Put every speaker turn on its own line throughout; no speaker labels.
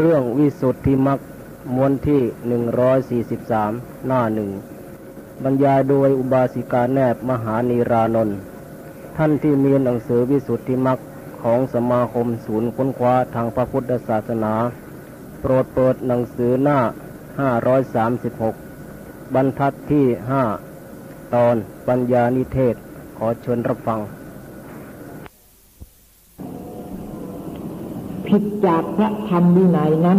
เรื่องวิสุทธิมักมวลที่หนึ่งร้อยสี่สิบสามหน้าหนึ่งบรรยายโดยอุบาสิกาแนบมหานีรานนท์ท่านที่มีหนังสือวิสุทธิมักของสมาคมศูนย์ค้นคว้าทางพระพุทธศาสนา โปรดเปิดหนังสือหน้าห้าร้อยสามสิบหกบรรทัดที่ห้าตอนปัญญานิเทศขอเชิญรับฟัง
ผิดจากพระธรรมวินัยนั้น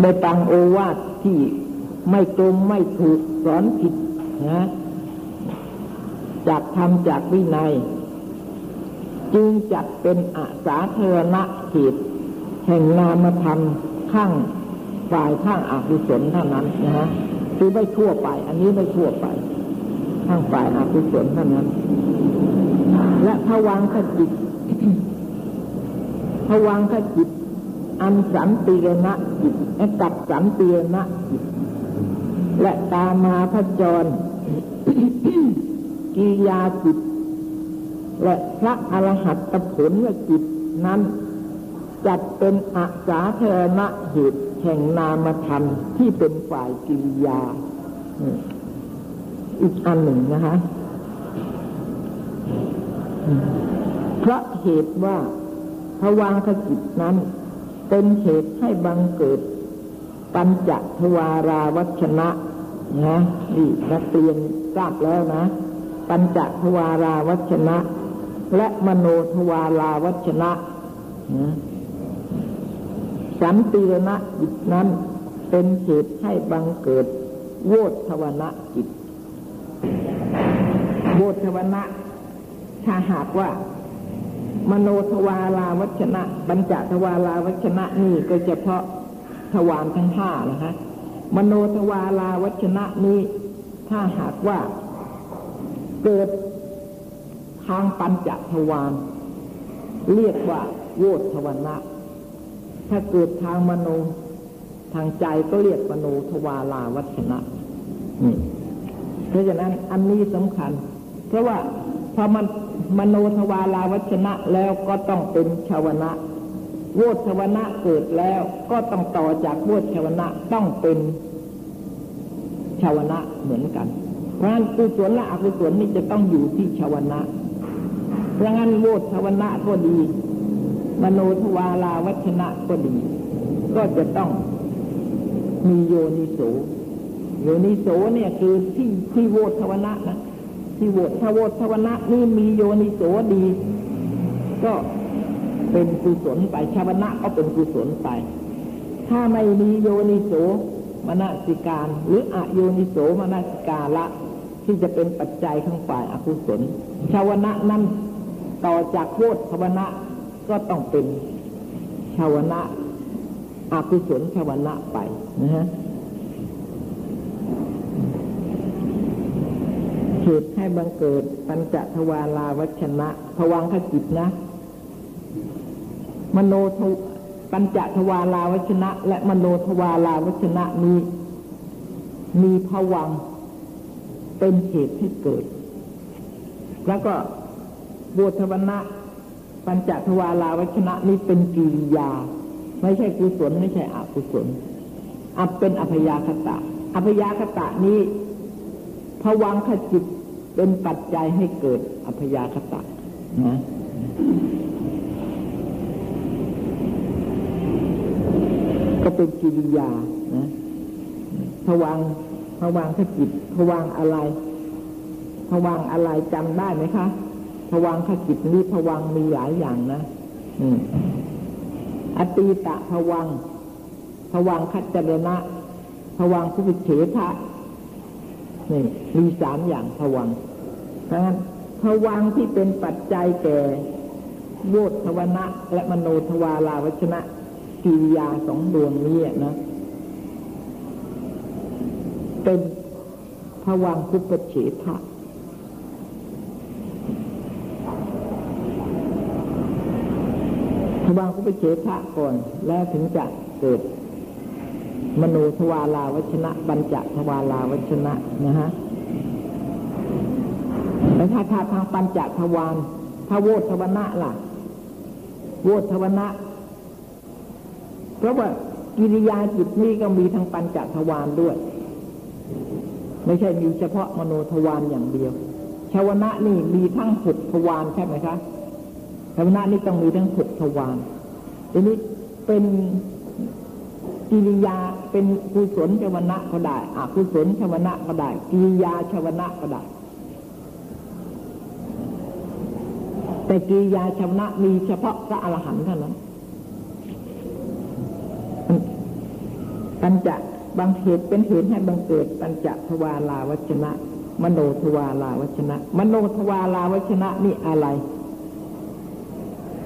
ได้ตังโอวาทที่ไม่ตรงไม่ถูกสอนผิดนะจากธรรมจากวินัย จึงจัดเป็นอาสาเทรณะเหตุแห่งนามธรรมข้างฝ่ายข้างอกุศลเท่านั้นนะฮะคือไม่ทั่วไป อันนี้ไม่ทั่วไป ข้างฝ่ายอกุศลเท่านั้น และทวังขจิต ทวังขจิต อันสันติรณะจิตกับสันติรณะจิต และตามาพจร กิยาจิต และพระอรหัตผลจิตนั้นจัดเป็นอาสาเทณะเหตุแห่งนามธรรมที่เป็นฝ่ายกิริยา อีกอันหนึ่งนะคะเพราะเหตุว่า ภวังคจิตนั้น เป็นเหตุให้บังเกิด ปัญจทวาราวัชนะนะนี่นักเรียนทราบแล้วนะ ปัญจทวาราวัชนะ และมโนทวาราวัชนะนะสันติรณะจิตนั้นเป็นเหตุให้บังเกิด โวทวนะจิต โวทวนะถ้าหากว่า มโนทวาราวัชนะบัญจทวาราวัชนะนี่ก็เฉพาะทวารทั้งห้านะคะมโนทวาราวัชนะนี้ ถ้าหากว่าเกิดทางปัญจทวารเรียกว่าโวทวนะถ้าเกิดทางมโนทางใจก็เรียกมโนทวาราวัชนะนี่เพราะฉะนั้นอันนี้สำคัญ เพราะว่าพอมัน มโนทวาราวัชนะแล้วก็ต้องเป็นชาวนะโวชวนะเกิดแล้วก็ต้องต่อจากโวชวนะต้องเป็นชาวนะเหมือนกัน เพราะฉะนั้นกุศลและอกุศลนี่จะต้องอยู่ที่ชาวนะ เพราะงั้นโวชวนะก็ดี มโนทวาราวัชนะก็ดี ก็จะต้องมีโยนิโสโยนิโสเนี่ยคือที่ที่โวชวนะนะ ที่โวทโวทวนะนี่มีโยนิโสดี ก็เป็นกุศลไปชาวนะก็เป็นกุศลไป ถ้าไม่มีโยนิโสมนสิการ หรืออโยนิโสมนสิกาละ ที่จะเป็นปัจจัยข้างฝ่ายอกุศลชาวนะนั้นต่อจากโวทวนะก็ต้องเป็นชาวนะอกุศลชาวนะไปนะฮะ เหตุให้บังเกิดปัญจทวาราวัชนะภวังคจิตนะ มโนทปัญจทวาราวัชนะ และมโนทวาราวัชนะนี้ มีภวังเป็นเหตุให้เกิด แล้วก็บูทวนะปัญจทวาราวัชนะนี้เป็นกิริยา ไม่ใช่กุศลไม่ใช่อกุศลอับเป็นอภยาคตะอภยาคตะนี้ภวังขจิต เป็นปัจจัยให้เกิดอภยาคตะนะก็เป็นกิริยานะภวังภวังขจิตภวังอะไรภวังอะไรจำได้ไหมคะภวังขจิตนี้ภวังมีหลายอย่างนะอืมอตีตะภวังภวังคัจจรณะภวังผู้เฉทะ นี่มีสามอย่างผวังเพราะผวังที่เป็นปัจจัยแก่โวทวนะและมโนทวาราวัชนะกิริยาสองดวงนี้นะเป็นผวังคุปเฉทะผวังคุปเฉทะก่อนแล้วถึงจะเกิด มโนทวาลาวัชนะ บัญจทวาลาวัชนะนะฮะแต่ถ้าถ้าทางปัญจทวารถ้าโวทวนะล่ะ โวทวนะราะว่ากิริยาจิตนี้ก็มีทั้งปัญจทวารด้วย ไม่ใช่มีเฉพาะมโนทวารอย่างเดียว ชาวนะนี่มีทั้งหกทวารใช่ไหมคะชาวนะนี่ต้องมีทั้งหกทวารทีนี้เป็น กิริยาเป็นกุศลชวนะก็ได้อกุศลชวนะก็ได้กิริยาชวนะก็ได้ แต่กิริยาชวนะมีเฉพาะพระอรหันต์เท่านั้นปัญจบางเหตุเป็นเหตุให้บังเกิดปัญจทวาลาวัชนะ มโนทวาลาวัชนะ มโนทวาลาวัชนะนี่อะไร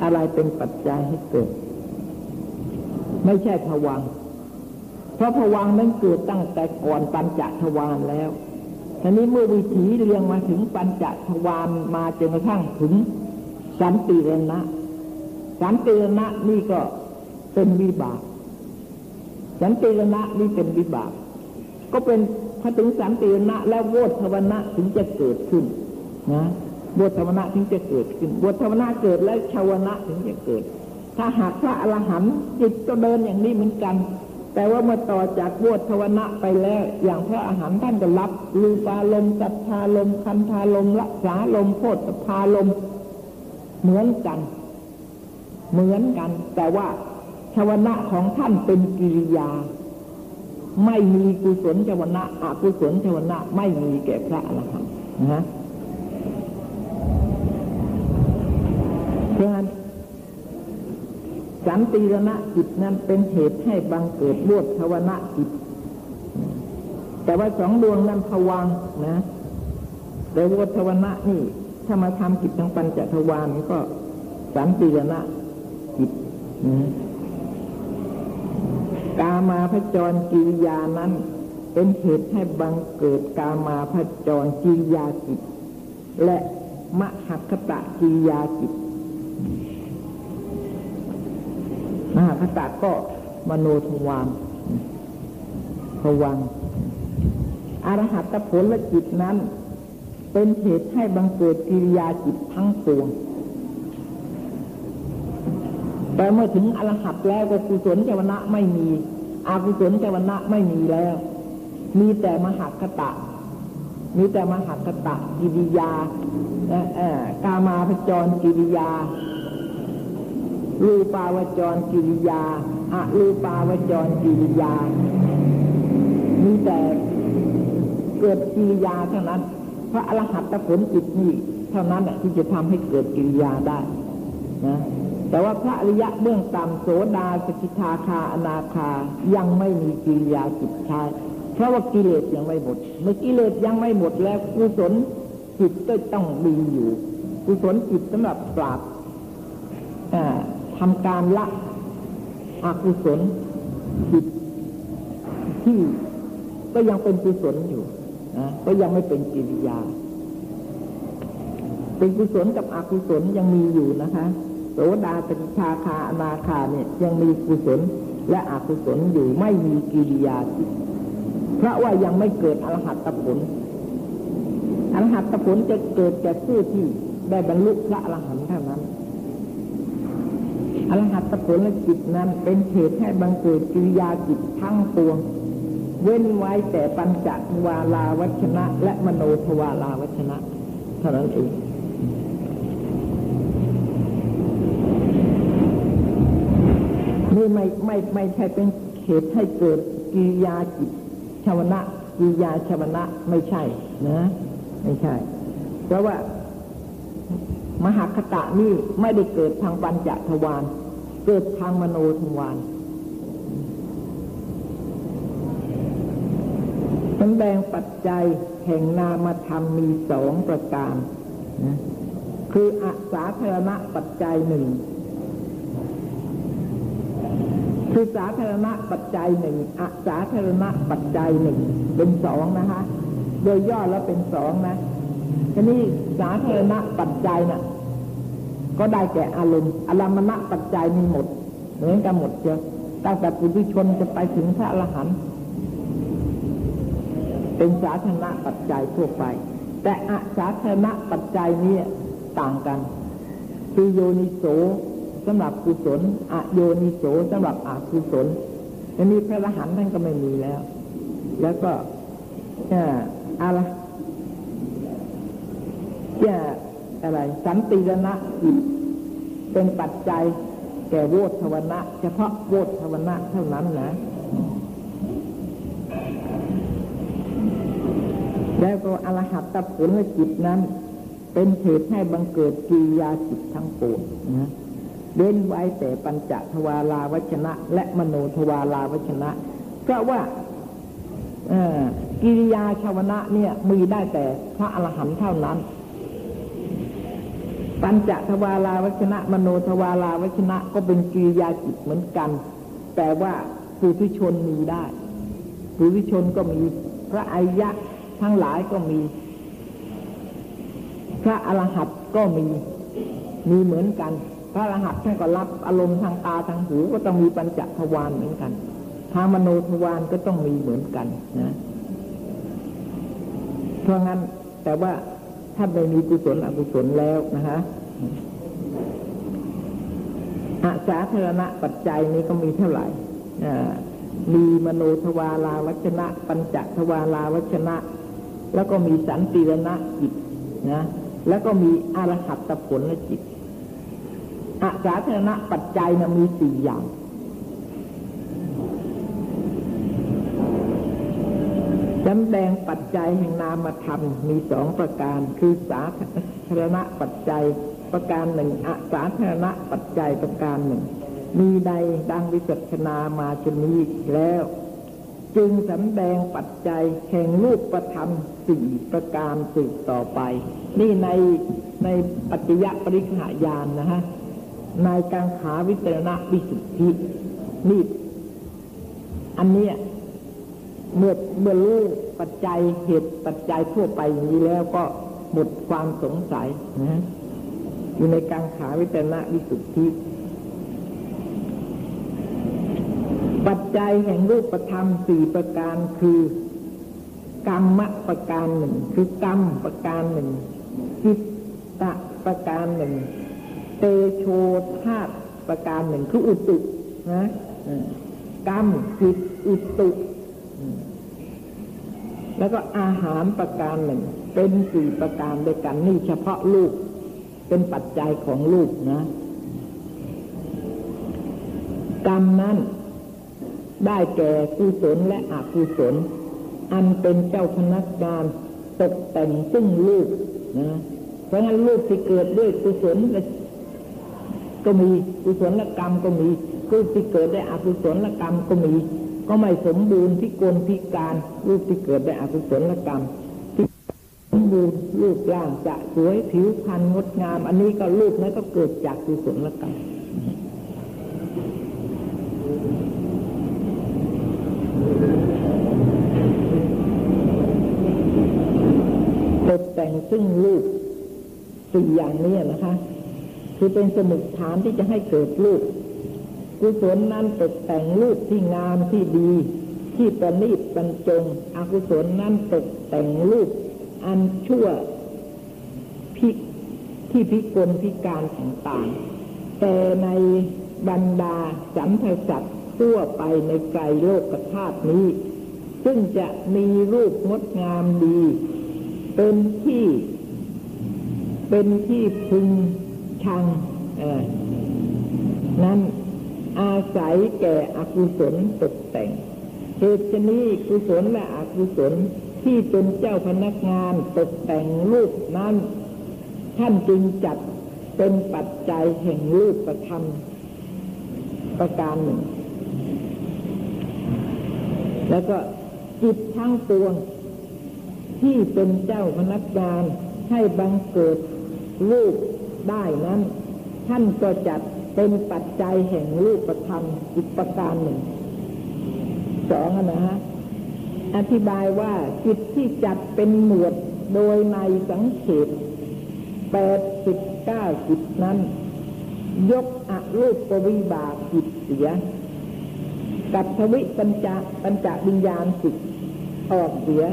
อะไรเป็นปัจจัยให้เกิด ไม่ใช่ผวัง เพราะผวังนั้นเกิดตั้งแต่ก่อนปัญจทวารแล้วทีนี้เมื่อวิถีเรียงมาถึงปัญจทวารมาจนกระทั่งถึงสันติรณะ สันติรณะนี่ก็เป็นวิบาก สันติรณะนี่เป็นวิบาก ก็เป็นพอถึงสันติรณะแล้วโวทวนะถึงจะเกิดขึ้นนะโวทวนะถึงจะเกิดขึ้นโวทวนะเกิดแล้วชาวนะถึงจะเกิด ถ้าหากพระอรหันต์จิตก็เดินอย่างนี้เหมือนกัน แต่ว่าเมื่อต่อจากโวทวนะไปแล้ว อย่างพระอาหารท่านก็รับลูปาลมสัทธาลมคันธาลมละสาลมโพธพาลมเหมือนกัน เหมือนกัน แต่ว่าชวนะของท่านเป็นกิริยา ไม่มีกุศลชวนะอกุศลชวนะไม่มีแก่พระอรหันต์นะเพราะฉะนั้น สันติรณะจิตนั้นเป็นเหตุให้บังเกิดบวชชวนะจิต แต่ว่าสองดวงนั้นผวังนะแต่บวชชวนะนี่ ถ้ามาทำจิตทางปัญจทวารก็สันติรณะจิตกามาพจรกิริยานั้น เป็นเหตุให้บังเกิดกามาพจรกิริยาจิต และมหัคตะกิริยาจิต มหคตะก็มโนทวารภวังอรหัตผลและจิตนั้น เป็นเหตุให้บังเกิดกิริยาจิตทั้งปวงแต่เมื่อถึงอรหัตแล้วก็กุศลเจวนะไม่มีอากุศลเจวนะไม่มีแล้ว มีแต่มหาคตะ มีแต่มหาคตะกิริยา กามาพจรกิริยา ลูปาวจรกิริยาอะลูปาวจรกิริยา มีแต่เกิดกิริยาเท่านั้นพระอรหัตผลจิตนี่เท่านั้นที่จะทำให้เกิดกิริยาได้นะแต่ว่าพระอริยะเบื้องต่ำโสดาสกิทาคาอนาคายังไม่มีกิริยาจิตใช้เพราะว่ากิเลสยังไม่หมด เมื่อกิเลสยังไม่หมดแล้วกุศลจิตก็ต้องมีอยู่ กุศลจิตสำหรับปราบอ่า ทำการละอกุศลจิตที่ก็ยังเป็นกุศลอยู่นะก็ยังไม่เป็นกิริยา เป็นกุศลกับอกุศลยังมีอยู่นะคะโสดาสกิทาคาอนาคาเนี่ยยังมีกุศลและอกุศลอยู่ไม่มีกิริยาจิตเพราะว่ายังไม่เกิดอรหัตผลอรหัตผลจะเกิดแก่ผู้ที่ได้บรรลุพระอรหันต์เท่านั้น อรหัตผลและจิตนั้นเป็นเหตุให้บังเกิดกิริยาจิตทั้งปวง เว้นไว้แต่ปัญจวาลาวัชนะ และมโนทวาลาวัชนะเท่านั้นเองนี่ไม่ไม่ไม่ใช่เป็นเหตุให้เกิดกิริยาจิตชาวนะกิริยาชาวนะไม่ใช่นะ ไม่ใช่ เพราะว่า มหาคตะนี่ไม่ได้เกิดทางปัญจทวารเกิดทางมโนทวารสำแดงปัจจัยแห่งนามธรรมมีสองประการนะคืออาสาธารณปัจจัยหนึ่งคือสาธารณะปัจจัยหนึ่งอาสาธารณะปัจจัยหนึ่งเป็นสองนะคะ โดยย่อแล้วเป็นสองนะ ทีนี้สาธารณะปัจจัยนะ่ะ ก็ได้แก่อารมณ์อารมณะปัจจัยมีหมด เหมือนกันหมดเจ้าตั้งแต่ปุถุชนจะไปถึงพระอรหันต์เป็นสาธารณะปัจจัยทั่วไป แต่อาสาธารณะปัจจัยนี้ต่างกันคือโยนิโสสสำหรับกุศลอโยนิโสสำหรับอกุศลอันนี้พระอรหันต์ท่านก็ไม่มีแล้ว แล้วก็อะไร จะอะไร สันติรณะจิตเป็นปัจจัยแก่โวทวนะ เฉพาะโวทวนะเท่านั้นนะแล้วก็อรหัตตผลจิตนั้น เป็นเหตุให้บังเกิดกิยาจิตทั้งปวงนะเว้นไว้แต่ปัญจทวาราวัชชนะ และมโนทวาราวัชชนะเพราะว่ากิริยาชวนะเนี่ยมีได้แต่พระอรหันต์เท่านั้น ปัญจทวาราวัชชนะมโนทวาราวัชชนะก็เป็นกิริยาจิตเหมือนกัน แต่ว่าปุถุชนมีได้ปุถุชนก็มีพระอริยะทั้งหลายก็มี พระอรหัตก็มีมีเหมือนกัน พระอรหัตท่านก็รับอารมณ์ทางตาทางหูก็ต้องมีปัญจทวารเหมือนกัน ทางมโนทวารก็ต้องมีเหมือนกันนะเพราะงั้นแต่ว่า ถ้าไม่มีกุศลอกุศลแล้วนะฮะอาสาธารณะปัจจัยนี้ก็มีเท่าไหร่มีมโนทวาราวัชนะ ปัญจทวาราวัชนะ แล้วก็มีสันติรณะจิตนะ แล้วก็มีอรหัตผลจิตอาสาธารณะปัจจัยนะมีสี่อย่าง จำแดงปัจจัยแห่งนามธรรมมีสองประการ คือสาธารณะปัจจัยประการหนึ่งอสาธารณะปัจจัยประการหนึ่ง มีใดดังวิจัชนามาจนนี้แล้ว จึงสำแดงปัจจัยแห่งรูปประธรรมสี่ประการสืบต่อไป นี่ในในปัจจยปริขายานนะฮะในกังขาวิจารณวิสุทธินี่อันเนี้ย เมื่อเมื่อรู้ปัจจัยเหตุปัจจัยทั่วไปอย่างนี้แล้วก็หมดความสงสัยนะอยู่ในกังขาวิจารณวิสุทธิ ปัจจัยแห่งรูปธรรมสี่ประการคือกรรมประการหนึ่ง คือกรรมประการหนึ่งจิตตะประการหนึ่ง เตโชธาตประการหนึ่งคืออุตุนะกรรมจิตอุตุ แล้วก็อาหารประการหนึ่ง เป็นสี่ประการด้วยกันนี่เฉพาะลูก เป็นปัจจัยของลูกนะ กรรมนั้นได้แก่กุศลและอกุศล อันเป็นเจ้าพนักงานตกแต่งซึ่งลูกนะ เพราะงั้นลูกที่เกิดด้วยกุศลก็มีกุศลกรรมก็มีลูกที่เกิดด้วยอกุศลกรรมก็มี ก็ไม่สมบูรณ์พิกลพิการรูปที่เกิดได้อกุศลกรรมที่สมบูรณ์รูปร่างจะสวยผิวพรรณงดงาม อันนี้ก็รูปนั้นก็เกิดจากกุศลกรรมตกแต่งซึ่งรูปสี่อย่างนี้นะคะ คือเป็นสมุดฐานที่จะให้เกิดรูป กุศลนั้นตกแต่งรูปที่งามที่ดี ที่ประณีตบรรจง อกุศลนั้นตกแต่งรูป อันชั่วพิที่พิกลพิการต่างๆ แต่ในบรรดาสัมภสัตทั่วไปในไกลโลกธาตุนี้ ซึ่งจะมีรูปงดงามดี เป็นที่ เป็นที่พึงชังนั้น อาศัยแก่อกุศลตกแต่งเหตุชนี้กุศลและอกุศลที่เป็นเจ้าพนักงานตกแต่งรูปนั้น ท่านจึงจัดเป็นปัจจัยแห่งรูปประธรรมประการหนึ่ง แล้วก็จิตทั้งปวง ที่เป็นเจ้าพนักงานให้บังเกิดรูปได้นั้น ท่านก็จัด เป็นปัจจัยแห่งรูปธรรมอีกประการหนึ่งสองนะฮะอธิบายว่าจิตที่จัดเป็นหมวดโดยในสังเขตแปดสิบเก้าจิตนั้น ยกอรูปปวิบากจิตเสีย กับทวิปัญจปัญจวิญญาณจิตออกเสีย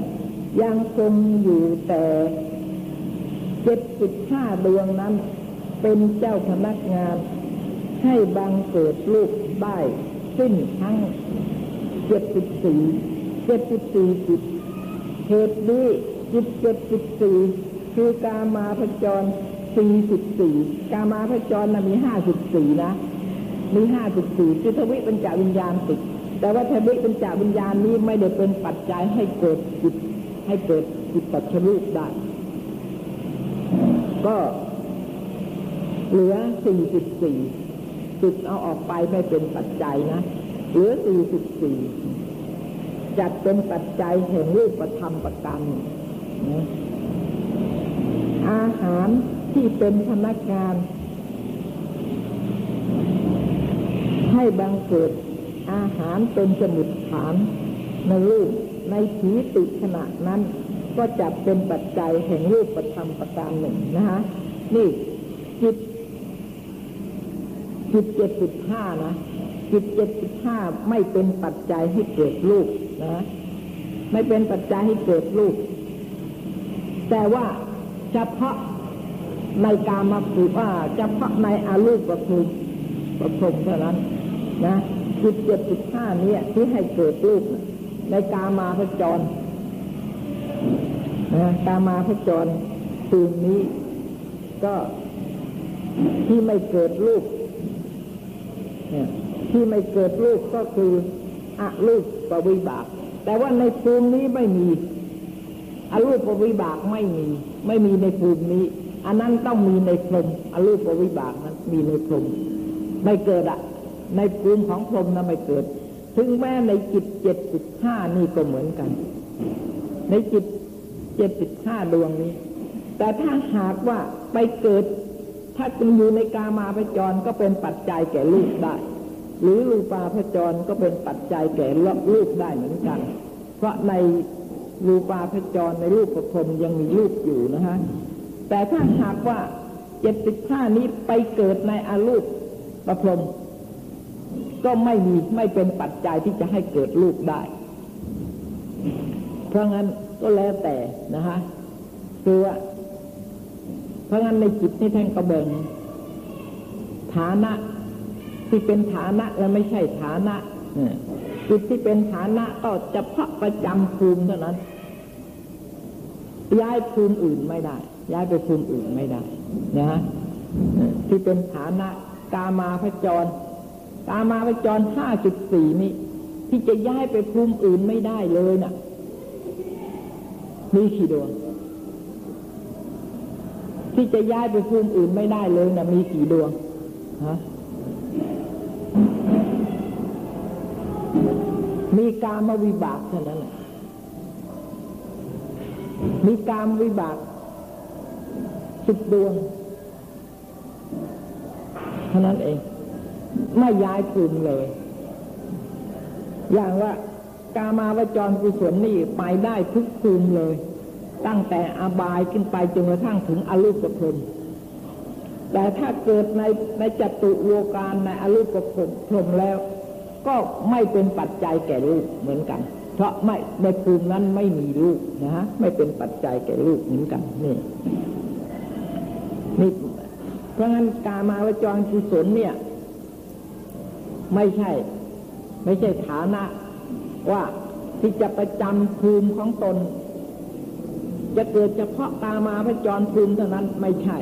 ยังคงอยู่แต่เจ็ดสิบห้าดวงนั้น เป็นเจ้าพนักงาน ให้บังเกิดลูกได้สิ้นทั้งเจ็ดสิบสี่เจ็ดสิบสี่จิตเหตุนี้จิตเจ็ดสิบสี่คือกามาพจรสี่สิบสี่กามาพจรนะมีห้าสิบสี่นะ มีห้าสิบสี่คือทวิปัญจวิญญาณติดแต่ว่าทวิปัญจวิญญาณนี้ไม่ได้เป็นปัจจัยให้เกิดจิตให้เกิดจิตปัจจุบันได้ ก็เหลือสี่สิบสี่ จุดเอาออกไปไม่เป็นปัจจัยนะเหลือสี่สิบสี่จัดเป็นปัจจัยแห่งรูปธรรมประกันอาหารที่เป็นพนักงาน ให้บังเกิดอาหารเป็นสมุดฐาน ในรูปในผีติขณะนั้น ก็จะเป็นปัจจัยแห่งรูปประธรรมประการหนึ่งนะฮะนี่จิต จิตเจ็ดสิบห้านะจิตเจ็ดสิบห้าไม่เป็นปัจจัยให้เกิดรูปนะไม่เป็นปัจจัยให้เกิดรูปแต่ว่าเฉพาะในกามาภูว่าเฉพาะในอารูปประภูประพรมเท่านั้นนะจิตเจ็ดสิบห้านี้ที่ให้เกิดรูปในกามาพจรนะกามาพจรภูมินี้ก็ที่ไม่เกิดรูป ที่ไม่เกิดรูปก็คืออะรูปปวิบาก แต่ว่าในภูมินี้ไม่มีอรูปปวิบากไม่มี ไม่มีในภูมินี้ อันนั้นต้องมีในพรมอรูปปวิบากนั้นมีในพรมไม่เกิดอะในภูมิของพรมนั้นไม่เกิด ถึงแม้ในจิตเจ็ดสิบห้านี่ก็เหมือนกัน ในจิตเจ็ดสิบห้าดวงนี้ แต่ถ้าหากว่าไปเกิด ถ้าจึงอยู่ในกามาพจรก็เป็นปัจจัยแก่ลูกได้ หรือรูปาพจรก็เป็นปัจจัยแก่ลูกได้เหมือนกัน เพราะในรูปาพจรในรูปประพรมยังมีลูกอยู่นะฮะแต่ถ้าหากว่าเจ็ดสิบห้านี้ไปเกิดในอารูปประพรมก็ไม่มีไม่เป็นปัจจัยที่จะให้เกิดลูกได้ เพราะงั้นก็แล้วแต่นะฮะคือว่า เพราะงั้นในจิตนี่ท่านก็แบ่งฐานะที่เป็นฐานะและไม่ใช่ฐานะจิตที่เป็นฐานะก็จะเพาะประจำภูมิเท่านั้น ย้ายภูมิอื่นไม่ได้ ย้ายไปภูมิอื่นไม่ได้นะฮะที่เป็นฐานะกามาพจร กามาพจรห้าจุดสี่นี้ที่จะย้ายไปภูมิอื่นไม่ได้เลยนะ่ะมีกี่ดวง ที่จะย้ายไปภูมิอื่นไม่ได้เลยนะมีกี่ดวงฮะมีกามวิบากเท่านั้นแหละมีกามวิบากสิบดวงเท่านั้นเอง ไม่ย้ายภูมิเลย อย่างว่ากามาวจรกุศลนี่ไปได้ทุกภูมิเลย ตั้งแต่อบายขึ้นไปจนกระทั่งถึงอรูปภพแต่ถ้าเกิดในในจตุโวการในอรูปภพพรมแล้ว ก็ไม่เป็นปัจจัยแก่ลูกเหมือนกัน เพราะไม่ในภูมินั้นไม่มีลูกนะฮะไม่เป็นปัจจัยแก่ลูกเหมือนกันนี่นี่เพราะงั้นกามาวจรกุศลเนี่ย ไม่ใช่ ไม่ใช่ฐานะว่าที่จะประจำภูมิของตน จะเกิดเฉพาะตามาพระจรภูมิเท่านั้นไม่ใช่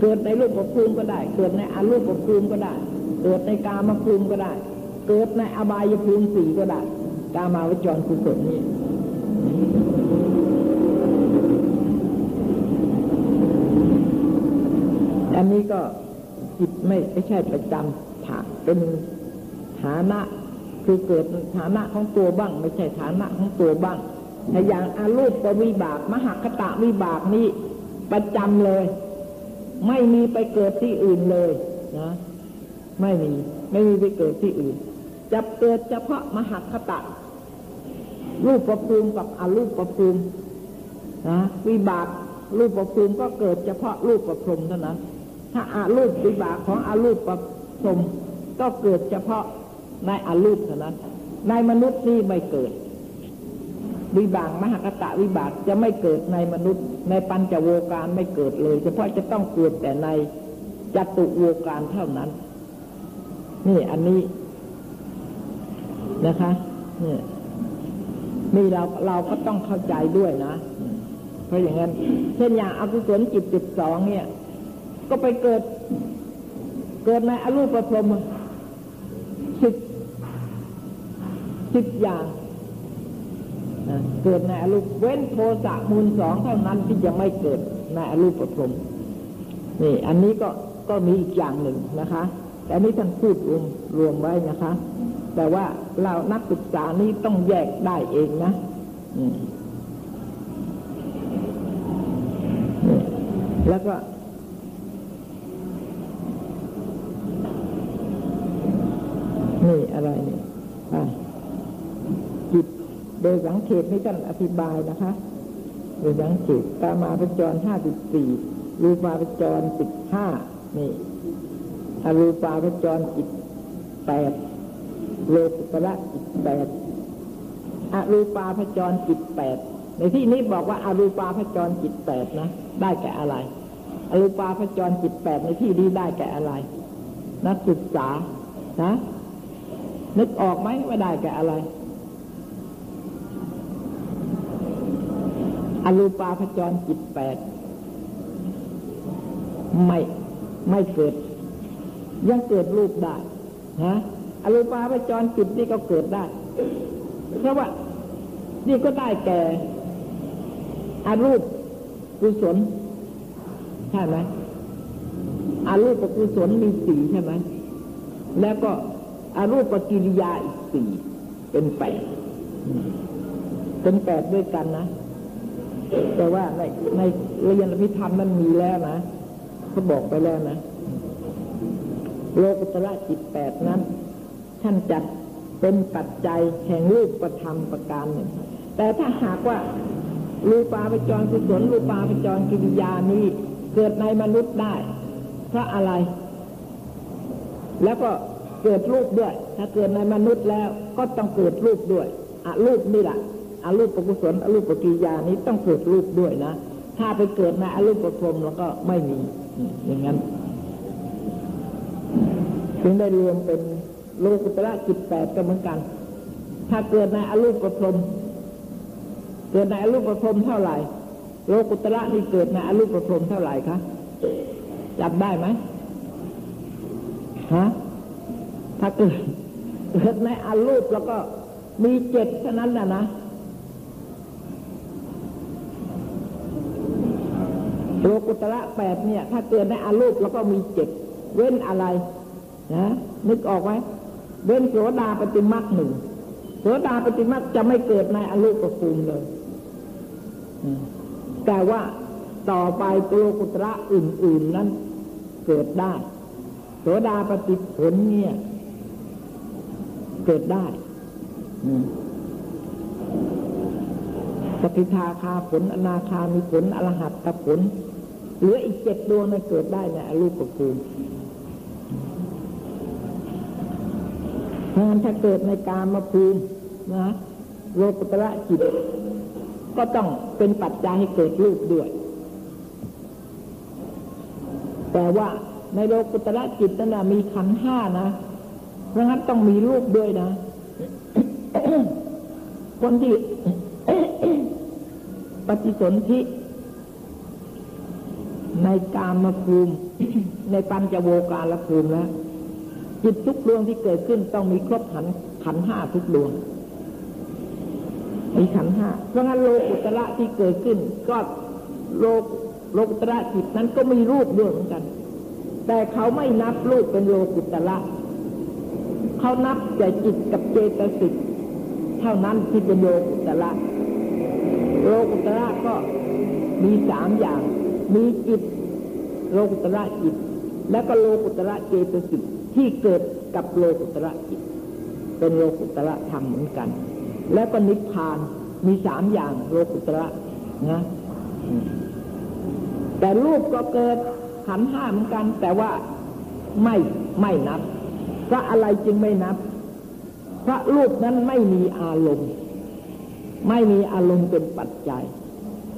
เกิดในรูปภูมิก็ได้ เกิดในอรูปภูมิก็ได้ เกิดในกามภูมิก็ได้ เกิดในอบายภูมิสี่ก็ได้ กามาวจรกุศลนี้อันนี้ก็จิตไม่ไม่ใช่ประจำฐานเป็นฐานะคือเกิดฐานะของตัวบ้าง ไม่ใช่ฐานะของตัวบ้าง แต่อย่างอารูปวิบาก มหคตะวิบากนี้ประจำเลย ไม่มีไปเกิดที่อื่นเลยนะไม่มี ไม่มีไปเกิดที่อื่น จะเกิดเฉพาะมหคตะ รูปประภูมิกับอรูปประภูมินะวิบากรูปประภูมิก็เกิดเฉพาะรูปประพรมเท่านั้น ถ้าอารูปวิบากของอารูปประพรมก็เกิดเฉพาะในอารูปเท่านั้น ในมนุษย์นี่ไม่เกิด วิบากมหากตะวิบากจะไม่เกิดในมนุษย์ ในปัญจโวการไม่เกิดเลย เฉพาะจะต้องเกิดแต่ในจตุโวการเท่านั้น นี่อันนี้นะคะนี่นี่เราเราก็ต้องเข้าใจด้วยนะ เพราะอย่างนั้นเช่นอย่างอกุศลจิตจิตสองเนี่ย ก็ไปเกิด เกิดในอรูปพรมสิบสิบอย่าง เกิดในอรูปเว้นโทสะมูลสองเท่านั้นที่จะไม่เกิดในอรูปพรมนี่อันนี้ก็ก็มีอีกอย่างหนึ่งนะคะ แต่นี้ท่านพูดรวมรวมไว้นะคะ แต่ว่าเรานักศึกษานี้ต้องแยกได้เองนะแล้วก็นี่อะไรเนี่ย โดยสังเขตให้ท่านอธิบายนะคะ โดยสังเขตตามาปจรห้าสิบสี่รูปาปจรสิบห้านี่อรูปาปจรจิตแปดโลกุตระจิตแปดอรูปาพจรจิตแปดในที่นี้บอกว่าอารูปาพจรจิตแปดนะ ได้แก่อะไร อรูปาพจรจิตแปดในที่นี้ได้แก่อะไร นักศึกษานะนึกออกไหมว่าได้แก่อะไร อรูปาพจรจิตแปดไม่ไม่เกิด ยังเกิดรูปได้ฮะอรูปาพจรจิตนี่ก็เกิดได้เพราะว่า นี่ก็ได้แก่อรูปกุศลใช่ไหมอารูปกุศลมีสี่ใช่ไหมแล้วก็อารูปกิริยาอีกสี่เป็นแปดเป็นแปดด้วยกันนะ แต่ว่าในในเรียนอภิธรรมมันมีแล้วนะเขาบอกไปแล้วนะ โลกุตระจิตแปดนั้น ท่านจัดเป็นปัจจัยแห่งรูปประธรรมประการหนึ่ง แต่ถ้าหากว่ารูปาปจรกุศลรูปาปจรกิริยานี้เกิดในมนุษย์ได้ เพราะอะไร แล้วก็เกิดรูปด้วย ถ้าเกิดในมนุษย์แล้วก็ต้องเกิดรูปด้วยอะรูปนี่แหละ อารูปกุศลอารูปกิยานี้ต้องเกิดรูปด้วยนะ ถ้าไปเกิดในอารูปประพรมแล้วก็ไม่มีอย่างนั้นถึงได้รวมเป็นโลกุตระจิตแปดก็เหมือนกัน ถ้าเกิดในอรูปประพรมเกิดในอรูปประพรมเท่าไหร่ โลกุตระนี่เกิดในอรูปประพรมเท่าไหร่คะจับได้ไหมฮะถ้าเกิดเกิดในอรูปแล้วก็มีเจ็ดเท่านั้นนะนะ โลกุตระแปดเนี่ย ถ้าเกิดในอารูปแล้วก็มีเจ็ดเว้นอะไรนะนึกออกไหมเว้นโสดาปฏิมักหนึ่งโสดาปฏิมักจะไม่เกิดในอารูปภูมิเลยแต่ว่าต่อไปโลกุตระอื่น ๆนั้นเกิดได้โสดาปฏิผลเนี่ย เกิดได้ ปฏิทาคาผลอนาคามีผลอรหัตตผลเหลืออีกเจ็ดดวงมันเกิดได้ในอรูปภูมิเพราะงั้นถ้าเกิดในการมาภูมินะโลกุตระจิต ก็ต้องเป็นปัจจัยให้เกิดรูปด้วย แต่ว่าในโลกุตระจิตนั้นมีขันห้านะ เพราะงั้นต้องมีรูปด้วยนะ คนที่ ฏิสนธิในกามภูมิ ในปัญจโวการภูมิแล้วจิตทุกดวงที่เกิดขึ้นต้องมีครบขันขันห้าทุกดวงมีขันห้าเพราะงั้นโลกุตระที่เกิดขึ้น ก็โลกโลกุตระจิตนั้นก็มีรูปด้วยเหมือนกัน แต่เขาไม่นับรูปเป็นโลกุตระเขานับแต่จิตกับเจตสิกเท่านั้นที่เป็นโลกุตระ โลกุตระก็มีสามอย่าง มีจิตโลกุตระจิต และก็โลกุตระเจตสิกที่เกิดกับโลกุตระจิต เป็นโลกุตระธรรมเหมือนกัน แล้วก็นิพพานมีสามอย่างโลกุตระนะแต่รูปก็เกิดขันห้าเหมือนกัน แต่ว่าไม่ไม่นับเพราะอะไรจึงไม่นับเพราะรูปนั้นไม่มีอารมณ์ ไม่มีอารมณ์เป็นปัจจัย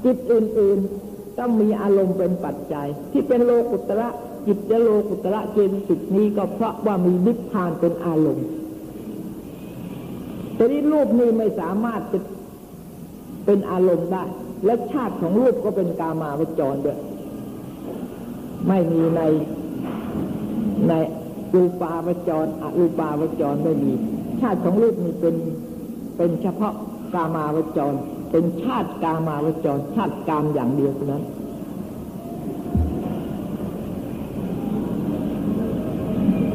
จิตอื่นๆต้องมีอารมณ์เป็นปัจจัย ที่เป็นโลกุตระจิตจะโลกุตระเจนสิกนี้ก็เพราะว่ามีนิพพานเป็นอารมณ์แต่นี้รูปนี้ไม่สามารถจะเป็นอารมณ์ได้ และชาติของรูปก็เป็นกามาวจรด้วย ไม่มีในในรูปาวจรอรูปาวจรไม่มี ชาติของรูปนี้เป็นเป็นเฉพาะ กามาวจร เป็นชาติกามาวจร ชาติกามอย่างเดียวเท่านั้น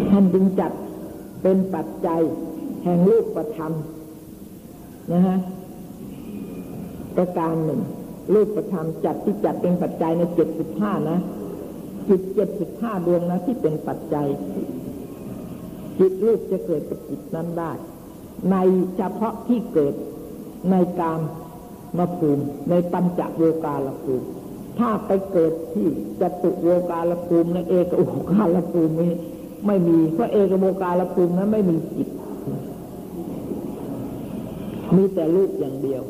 ท่านจึงจัดเป็นปัจจัยแห่งรูปประธรรมนะฮะประการหนึ่งรูปประธรรมจัดที่จัดเป็นปัจจัยในเจ็ดสิบห้านะจิตเจ็ดสิบห้าดวงนะที่เป็นปัจจัย จิตรูปจะเกิดกับจิตนั้นได้ ในเฉพาะที่เกิด ในการมาภูมิในปัญจโวกาลภูมิ ถ้าไปเกิดที่จตุโวกาลภูมิในเอกโวกาลภูมินี้ไม่มีเพราะเอกโวกาลภูมินั้นไม่มีจิต มีแต่รูปอย่างเดียว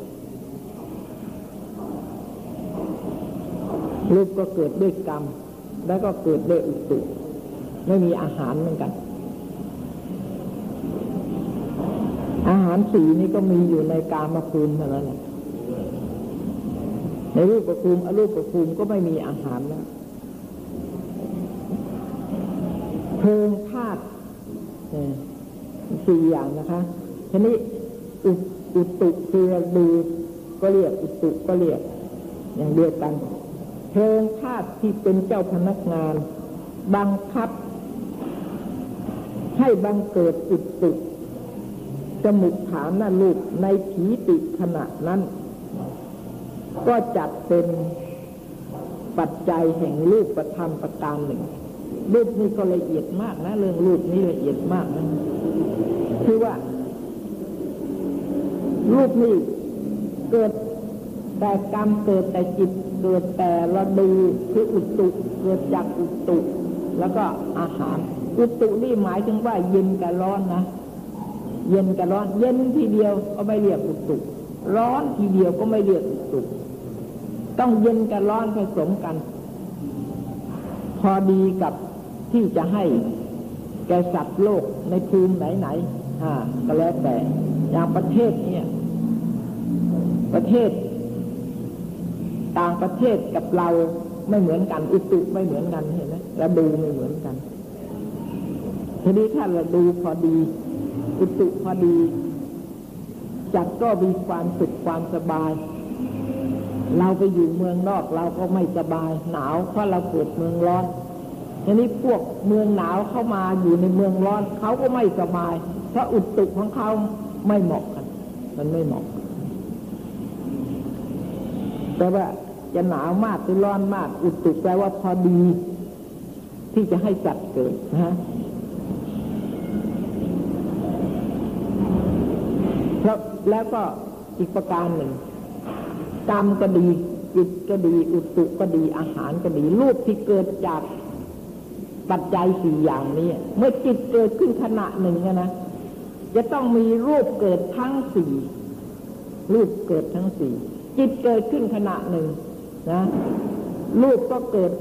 รูปก็เกิดด้วยกรรม แล้วก็เกิดด้วยอุตุไม่มีอาหารเหมือนกัน อาหารสีนี้ก็มีอยู่ในกามาภูมิเท่านั้นแหละในรูปประภูมิอรูปประภูมิก็ไม่มีอาหารแล้วเพลิงธาตุสี่อย่างนะคะทีนี้อุอุตุคือดูก็เรียกอุตุก็เรียก อย่างเดียวกัน เพลิงธาตุที่เป็นเจ้าพนักงาน บังคับ ให้บังเกิดอุตุ จมุกฐานนั่นลูกในผีติขณะนั้น ก็จัดเป็นปัจจัยแห่งรูปประธรรมประการหนึ่งรูปนี้ก็ละเอียดมากนะ เรื่องรูปนี้ละเอียดมากนะคือว่า รูปนี้เกิดแต่กรรมเกิดแต่จิตเกิดแต่ระดูคืออุตุเกิดจากอุตุ แล้วก็อาหาร อุตุนี่หมายถึงว่าเย็นกับร้อนนะ เย็นกับร้อน เย็นทีเดียวก็ไม่เรียกอุตุ ร้อนทีเดียวก็ไม่เรียกอุตุ ต้องเย็นกับร้อนผสมกัน พอดีกับที่จะให้แกสัตว์โลกในภูมิไหนๆอ่า ก็แล้วแต่ อย่างประเทศเนี่ย ประเทศ ต่างประเทศกับเราไม่เหมือนกัน อุตุไม่เหมือนกันเห็นไหมระดูไม่เหมือนกัน ทีนี้ถ้าระดูพอดี อุตุพอดีจัดก็มีความสุขความสบาย เราไปอยู่เมืองนอกเราก็ไม่สบาย หนาวเพราะเราเกิดเมืองร้อนทีนี้พวกเมืองหนาวเข้ามาอยู่ในเมืองร้อนเขาก็ไม่สบาย เพราะอุตุของเขาไม่เหมาะกัน มันไม่เหมาะ แต่ว่าจะหนาวมากหรือร้อนมาก อุตุแปลว่าพอดี ที่จะให้จัดเกิดนะฮะ แล้วก็อีกประการหนึ่งกรรมก็ดีจิตก็ดี อุตุก็ดีอาหารก็ดีรูปที่เกิดจากปัจจัยสี่อย่างนี้เมื่อจิตเกิดขึ้นขณะหนึ่งนะจะต้องมีรูปเกิดทั้งสี่รูปเกิดทั้งสี่จิตเกิดขึ้นขณะหนึ่งนะรูปก็เกิด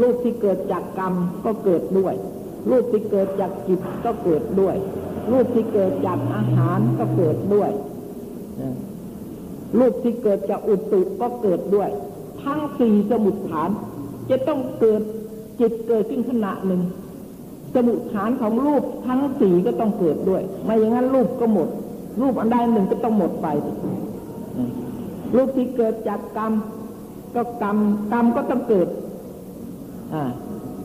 รูปที่เกิดจากกรรมก็เกิดด้วย รูปที่เกิดจากจิตก็เกิดด้วย รูปที่เกิดจากอาหารก็เกิดด้วย รูปที่เกิดจากอุตุก็เกิดด้วย ทั้งสี่สมุดฐาน จะต้องเกิดจิตเกิดขึ้นขณะหนึ่ง สมุทฐานของรูปทั้งสี่ก็ต้องเกิดด้วย ไม่อย่างนั้นรูปก็หมด รูปอันใดหนึ่งก็ต้องหมดไป รูปที่เกิดจากกรรม ก็กรรมกรรมก็ต้องเกิดอ่า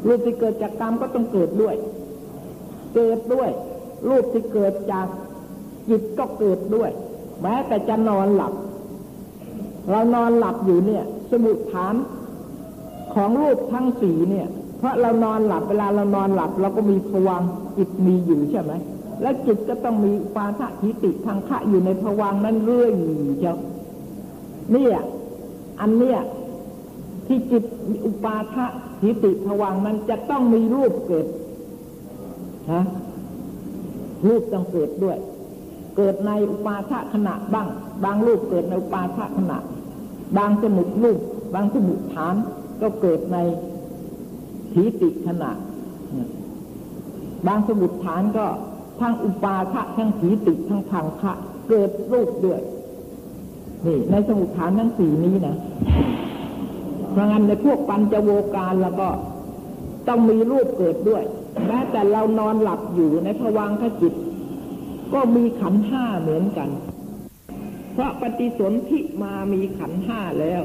รูปที่เกิดจากกรรมก็ต้องเกิดด้วย เกิดด้วย รูปที่เกิดจากจิตก็เกิดด้วย แม้แต่จะนอนหลับ เรานอนหลับอยู่เนี่ย สมุทฐานของรูปทั้งสีเนี่ย เพราะเรานอนหลับเวลาเรานอนหลับ เราก็มีผวังจิตมีอยู่ใช่ไหมแล้วจิตก็ต้องมีปาทะทิติทางขะอยู่ในผวังนั้นเรื่อยเจ้าเนี่ยอันเนี้ยที่จิตอุปาทะทิติผวังนั้นจะต้องมีรูปเกิดฮะ รูปต้องเกิดด้วย เกิดในอุปาทะขณะบ้าง บางรูปเกิดในอุปาทะขณะ บางสมุดรูป บางสมุดฐานก็เกิดในถีติขณะ บางสมุดฐานก็ทั้งอุปาทะทั้งถีติทั้งพังคะเกิดรูปด้วย นี่ ในสมุดฐานทั้งสี่นี้นะเพราะงั้นในพวกปัญจโวการแล้วก็ต้องมีรูปเกิดด้วย แม้แต่เรานอนหลับอยู่ในภวังคจิต ก็มีขันห้าเหมือนกัน เพราะปฏิสนธิมามีขันห้าแล้ว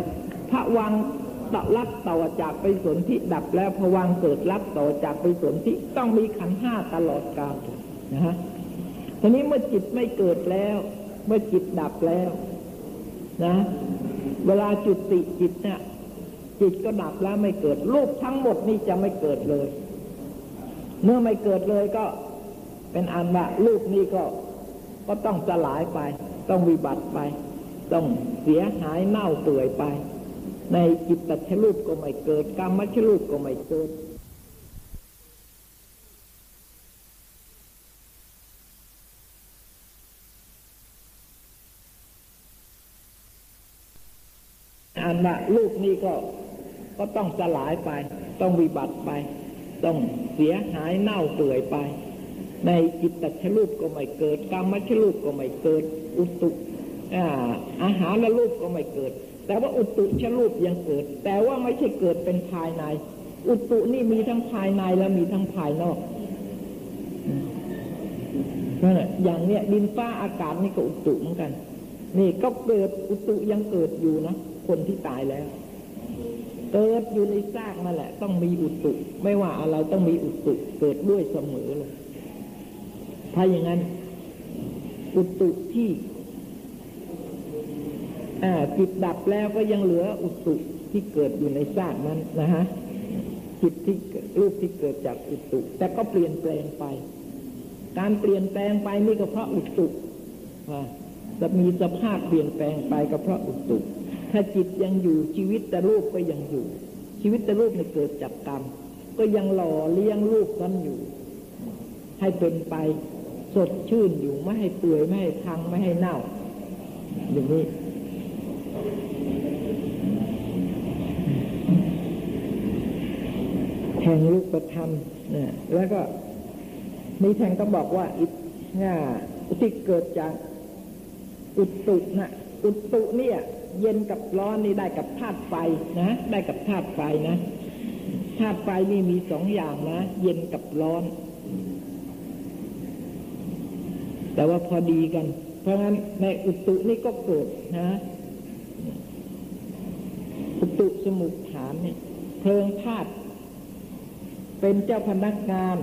พระวังต่อรับต่อจากไปสนธิดับแล้วพวังเกิดรับต่อจากไปสนธิต้องมีขันห้าตลอดกาลนะฮะทีนี้เมื่อจิตไม่เกิดแล้ว เมื่อจิตดับแล้วนะ เวลาจุดติจิตเนี่ยจิตก็ดับแล้วไม่เกิดรูปทั้งหมดนี่จะไม่เกิดเลย เมื่อไม่เกิดเลยก็เป็นอันว่ารูปนี้ก็ ก็ต้องสลายไป ต้องวิบัติไป ต้องเสียหายเน่าเปื่อยไป ในจิตตัชรูปก็ไม่เกิดกรรมชรูปก็ไม่เกิดอันว่าลูกนี้ก็ก็ต้องสลายไป ต้องวิบัติไป ต้องเสียหายเน่าเปื่อยไป ในจิตตชรูปก็ไม่เกิดกรรมชรูปก็ไม่เกิด อุตุอาหารและรูปก็ไม่เกิด แต่ว่าอุตุชรูปยังเกิด แต่ว่าไม่ใช่เกิดเป็นภายใน อุตุนี่มีทั้งภายในและมีทั้งภายนอกนั่นแหละอย่างเนี้ยดินฟ้าอากาศนี่ก็อุตุเหมือนกัน นี่ก็เกิดอุตุยังเกิดอยู่นะคนที่ตายแล้ว เกิดอยู่ในซากมาแหละ ต้องมีอุตุไม่ว่าอะไรต้องมีอุตุเกิดด้วยเสมอเลยถ้าอย่างนั้น อุตุที่จิตดับแล้วก็ยังเหลืออุตุที่เกิดอยู่ในซากนั้นนะฮะจิตที่รูปที่เกิดจากอุตุ แต่ก็เปลี่ยนแปลงไป การเปลี่ยนแปลงไปนี่ก็เพราะอุตุจะมีสภาพเปลี่ยนแปลงไปก็เพราะอุตุ ถ้าจิตยังอยู่ชีวิตแต่รูปก็ยังอยู่ ชีวิตแต่รูปในเกิดจากกรรม ก็ยังหล่อเลี้ยงรูปนั้นอยู่ ให้เป็นไปสดชื่นอยู่ไม่ให้เปื่อยไม่ให้พังไม่ให้เน่า อย่างนี้แทงลูกประธรรมเนี่ยแล้วก็มีแทงก็บอกว่าอิง่าที่เกิดจากอุตุนะอุตุเนี่ย เย็นกับร้อนนี่ได้กับธาตุไฟนะ ได้กับธาตุไฟนะธาตุไฟนี่มีสองอย่างนะ เย็นกับร้อน แต่ว่าพอดีกัน เพราะงั้นในอุตุนี่ก็เกิดนะอุตุสมุทฐานเนี่ยเพลิงธาตุเป็นเจ้าพนักงาน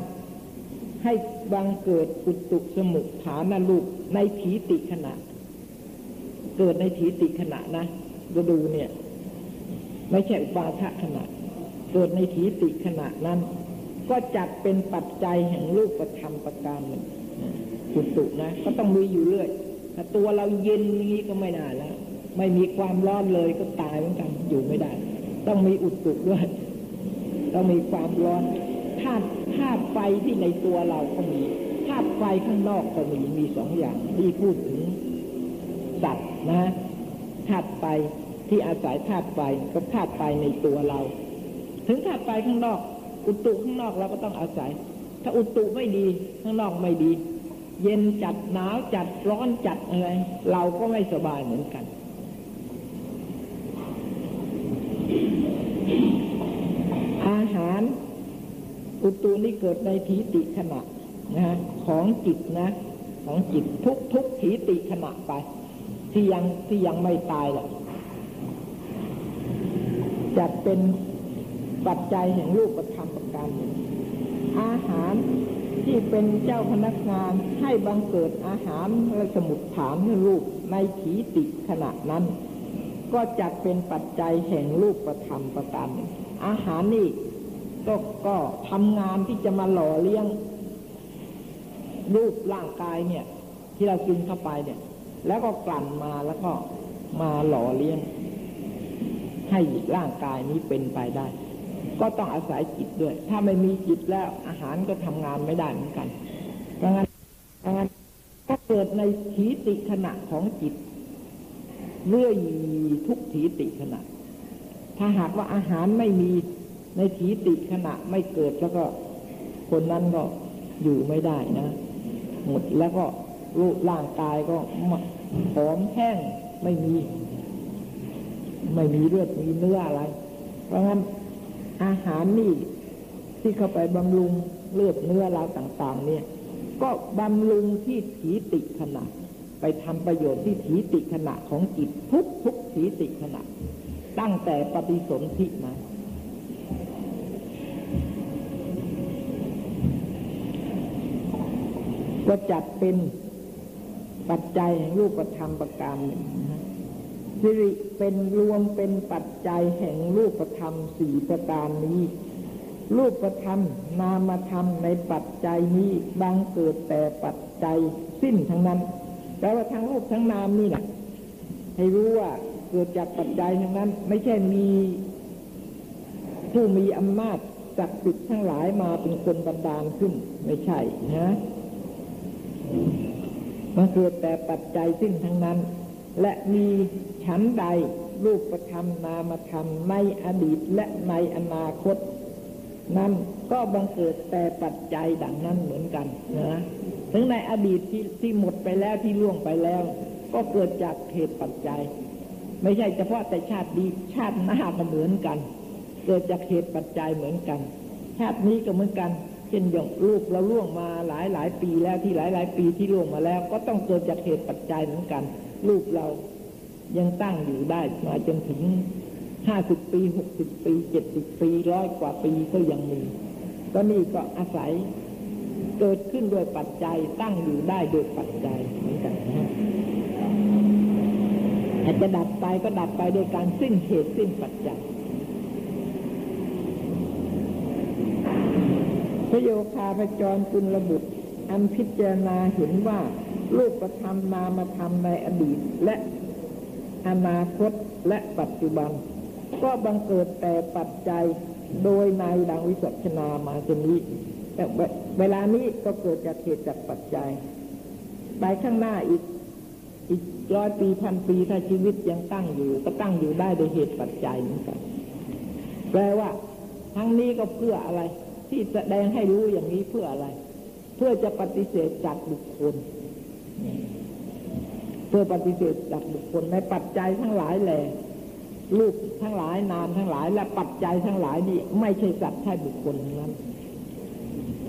ให้บังเกิดอุตุสมุทฐานนลูกในถีติขณะ เกิดในถีติขณะนะดูดูเนี่ย ไม่ใช่อุปาทะขณะ เกิดในถีติขณะนั้น ก็จัดเป็นปัจจัยแห่งรูปธรรมประการหนึ่งจุตุนะ ก็ต้องมีอยู่เรื่อยถ้าตัวเราเย็นนี้ก็ไม่ได้แล้ว ไม่มีความร้อนเลยก็ตายเหมือนกันอยู่ไม่ได้ ต้องมีอุตุด้วยต้องมีความร้อนธาตุธาตุไฟที่ในตัวเราก็มีธาตุไฟข้างนอกก็มีมีสองอย่างที่พูดถึง นะธาตุไฟที่อาศัยธาตุไฟก็ธาตุไฟในตัวเรา ถึงธาตุไฟข้างนอก อุตุข้างนอกเราก็ต้องอาศัย ถ้าอุตุไม่ดีข้างนอกไม่ดี เย็นจัดหนาวจัดร้อนจัดอะไรเราก็ไม่สบายเหมือนกัน อาหาร อุตุนี่เกิดในทีติขณะนะของจิตนะ ของจิตทุกทุกทีติขณะไป ที่ยังที่ยังไม่ตายแหละจะเป็นปัจจัยแห่งรูปธรรมประการหนึ่งอาหารที่เป็นเจ้าพนักงานให้บังเกิดอาหารและสมุดฐานให้รูปในถีติขณะนั้น ก็จะเป็นปัจจัยแห่งรูปประธรรมประการหนึ่งอาหารนี่ก็ก็ทำงานที่จะมาหล่อเลี้ยงรูปร่างกายเนี่ย ที่เรากินเข้าไปเนี่ย แล้วก็กลั่นมาแล้วก็มาหล่อเลี้ยง ให้ร่างกายนี้เป็นไปได้ ก็ต้องอาศัยจิตด้วย ถ้าไม่มีจิตแล้วอาหารก็ทำงานไม่ได้เหมือนกันเพราะงั้นเพราะงั้นก็เกิดในถีติขณะของจิตเรื่อยทุกถีติขณะ ถ้าหากว่าอาหารไม่มีในถีติขณะไม่เกิดแล้วก็คนนั้นก็อยู่ไม่ได้นะ หมดแล้วก็ รูปร่างกายก็ผอมแห้งไม่มี ไม่มีเลือดมีเนื้ออะไร เพราะงั้นอาหารนี่ที่เข้าไปบำรุงเลือดเนื้อเราต่างๆ เนี่ย ก็บำรุงที่ถีติขณะ ไปทำประโยชน์ที่ถีติขณะของจิตทุกทุกถีติขณะ ตั้งแต่ปฏิสนธิมาก็จัดเป็น ปัจจัยแห่งรูปธรรมประการหนึ่งนะสิริเป็นรวมเป็นปัจจัยแห่งรูปธรรมสี่ประการนี้ รูปธรรมนามธรรมในปัจจัยนี้บางเกิดแต่ปัจจัยสิ้นทั้งนั้นแปลว่าทั้งรูปทั้งนามนี่แหละให้รู้ว่าเกิดจากปัจจัยทั้งนั้น ไม่ใช่มีผู้มีอำนาจจักปิดทั้งหลายมาเป็นคนบันดาลขึ้น ไม่ใช่นะ มันเกิดแต่ปัจจัยสิ้นทั้งนั้น และมีชั้นใดรูปธรรมนามธรรมในอดีตและในอนาคต นั้นก็บังเกิดแต่ปัจจัยดังนั้นเหมือนกันนะถึงในอดีตที่ที่หมดไปแล้วที่ล่วงไปแล้ว ก็เกิดจากเหตุปัจจัย ไม่ใช่เฉพาะแต่ชาติดีชาติหน้าก็เหมือนกัน เกิดจากเหตุปัจจัยเหมือนกัน ชาตินี้ก็เหมือนกัน ช่นอย่างลูกเราล่วงมาหลายหลายปีแล้วที่หลายหลายปีที่ล่วงมาแล้ว ก็ต้องเกิดจากเหตุปัจจัยเหมือนกัน ลูกเรายังตั้งอยู่ได้มาจนถึงห้าสิบปีหกสิบปีเจ็ดสิบปีร้อยกว่าปีก็ยังมี ก็นี่ก็อาศัยเกิดขึ้นโดยปัจจัยตั้งอยู่ได้โดยปัจจัยเหมือนกันนะอาจจะดับไปก็ดับไปโดยการสิ้นเหตุสิ้นปัจจัย พระโยคาพจรกุลบุตร อันพิจารณาเห็นว่ารูปธรรมนามธรรมในอดีตและอนาคตและปัจจุบัน ก็บังเกิดแต่ปัจจัยโดยในดังวิสัชนามาจนนี้แต่เวลานี้ก็เกิดจากเหตุจากปัจจัยไปข้างหน้าอีกอีกร้อยปีพันปีถ้าชีวิตยังตั้งอยู่ ก็ตั้งอยู่ได้โดยเหตุปัจจัยเหมือนกันแปลว่า ทั้งนี้ก็เพื่ออะไร ที่แสดงให้รู้อย่างนี้เพื่ออะไร เพื่อจะปฏิเสธจากบุคคล เพื่อปฏิเสธจากบุคคลในปัจจัยทั้งหลายแหละรูปทั้งหลายนามทั้งหลาย และปัจจัยทั้งหลายนี่ไม่ใช่สัตว์ใช่บุคคลนั้น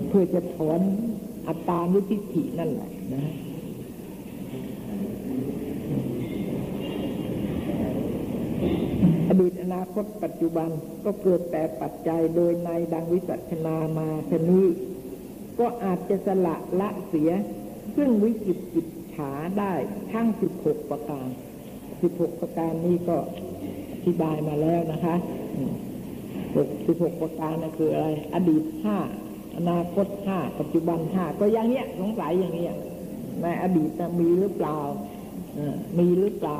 เพื่อจะถอนอัตตานุทิฏฐินั่นแหละนะ อนาคตปัจจุบันก็เกิดแต่ปัจจัยโดยในดังวิสัชนามาชนีก็อาจจะสละละเสีย ซึ่งวิจิตจิตฉาได้ทั้งสิบหกประการสิบหกประการนี้ก็อธิบายมาแล้วนะคะสิบหกประการนั่นคืออะไร อดีตห้าอนาคตห้าปัจจุบันห้าก็อย่างเนี้ยสงสัยอย่างเนี้ยในอดีตมีหรือเปล่ามีหรือเปล่า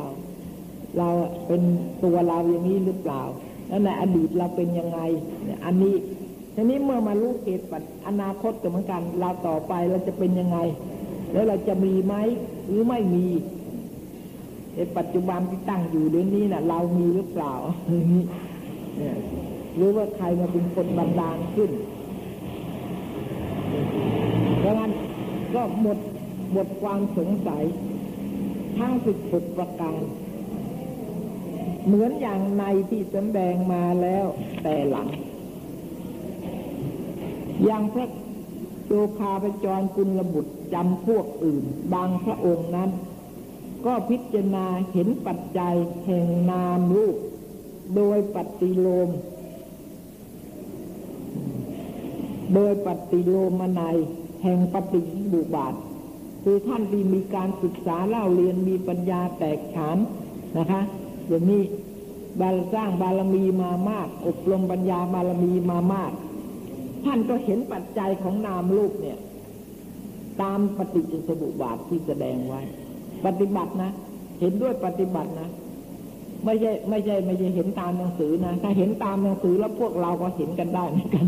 เราเป็นตัวเราอย่างนี้หรือเปล่า แล้วในอดีตเราเป็นยังไง อันนี้ทีนี้เมื่อมารู้เหตุปัจอนาคตก็เหมือนกัน เราต่อไปเราจะเป็นยังไง แล้วเราจะมีไหมหรือไม่มีในปัจจุบันที่ตั้งอยู่เดี๋ยวนี้นะ่ะ เรามีหรือเปล่าเนี่ยหรือว่าใครมาเป็นคนบันดาลขึ้นดังนั้นก็หมดหมดความสงสัยทั้งสิบหกประการ เหมือนอย่างในที่สำแดงมาแล้วแต่หลัง อย่างพระโยคาพจรกุลบุตรจำพวกอื่น บางพระองค์นั้น ก็พิจารณาเห็นปัจจัยแห่งนามรูป โดยปฏิโลม โดยปฏิโลมในแห่งปฏิบุบาท คือท่านที่มีการศึกษาเล่าเรียนมีปัญญาแตกฉานนะคะ อย่างนี้บารสร้างบารมีมามาก อบรมปัญญาบารมีมามาก ท่านก็เห็นปัจจัยของนามรูปเนี่ย ตามปฏิจจสมุปบาทที่แสดงไว้ ปฏิบัตินะ เห็นด้วยปฏิบัตินะไม่ใช่ไม่ใช่ไม่ใช่เห็นตามหนังสือนะถ้าเห็นตามหนังสือแล้วพวกเราก็เห็นกันได้เหมือนกัน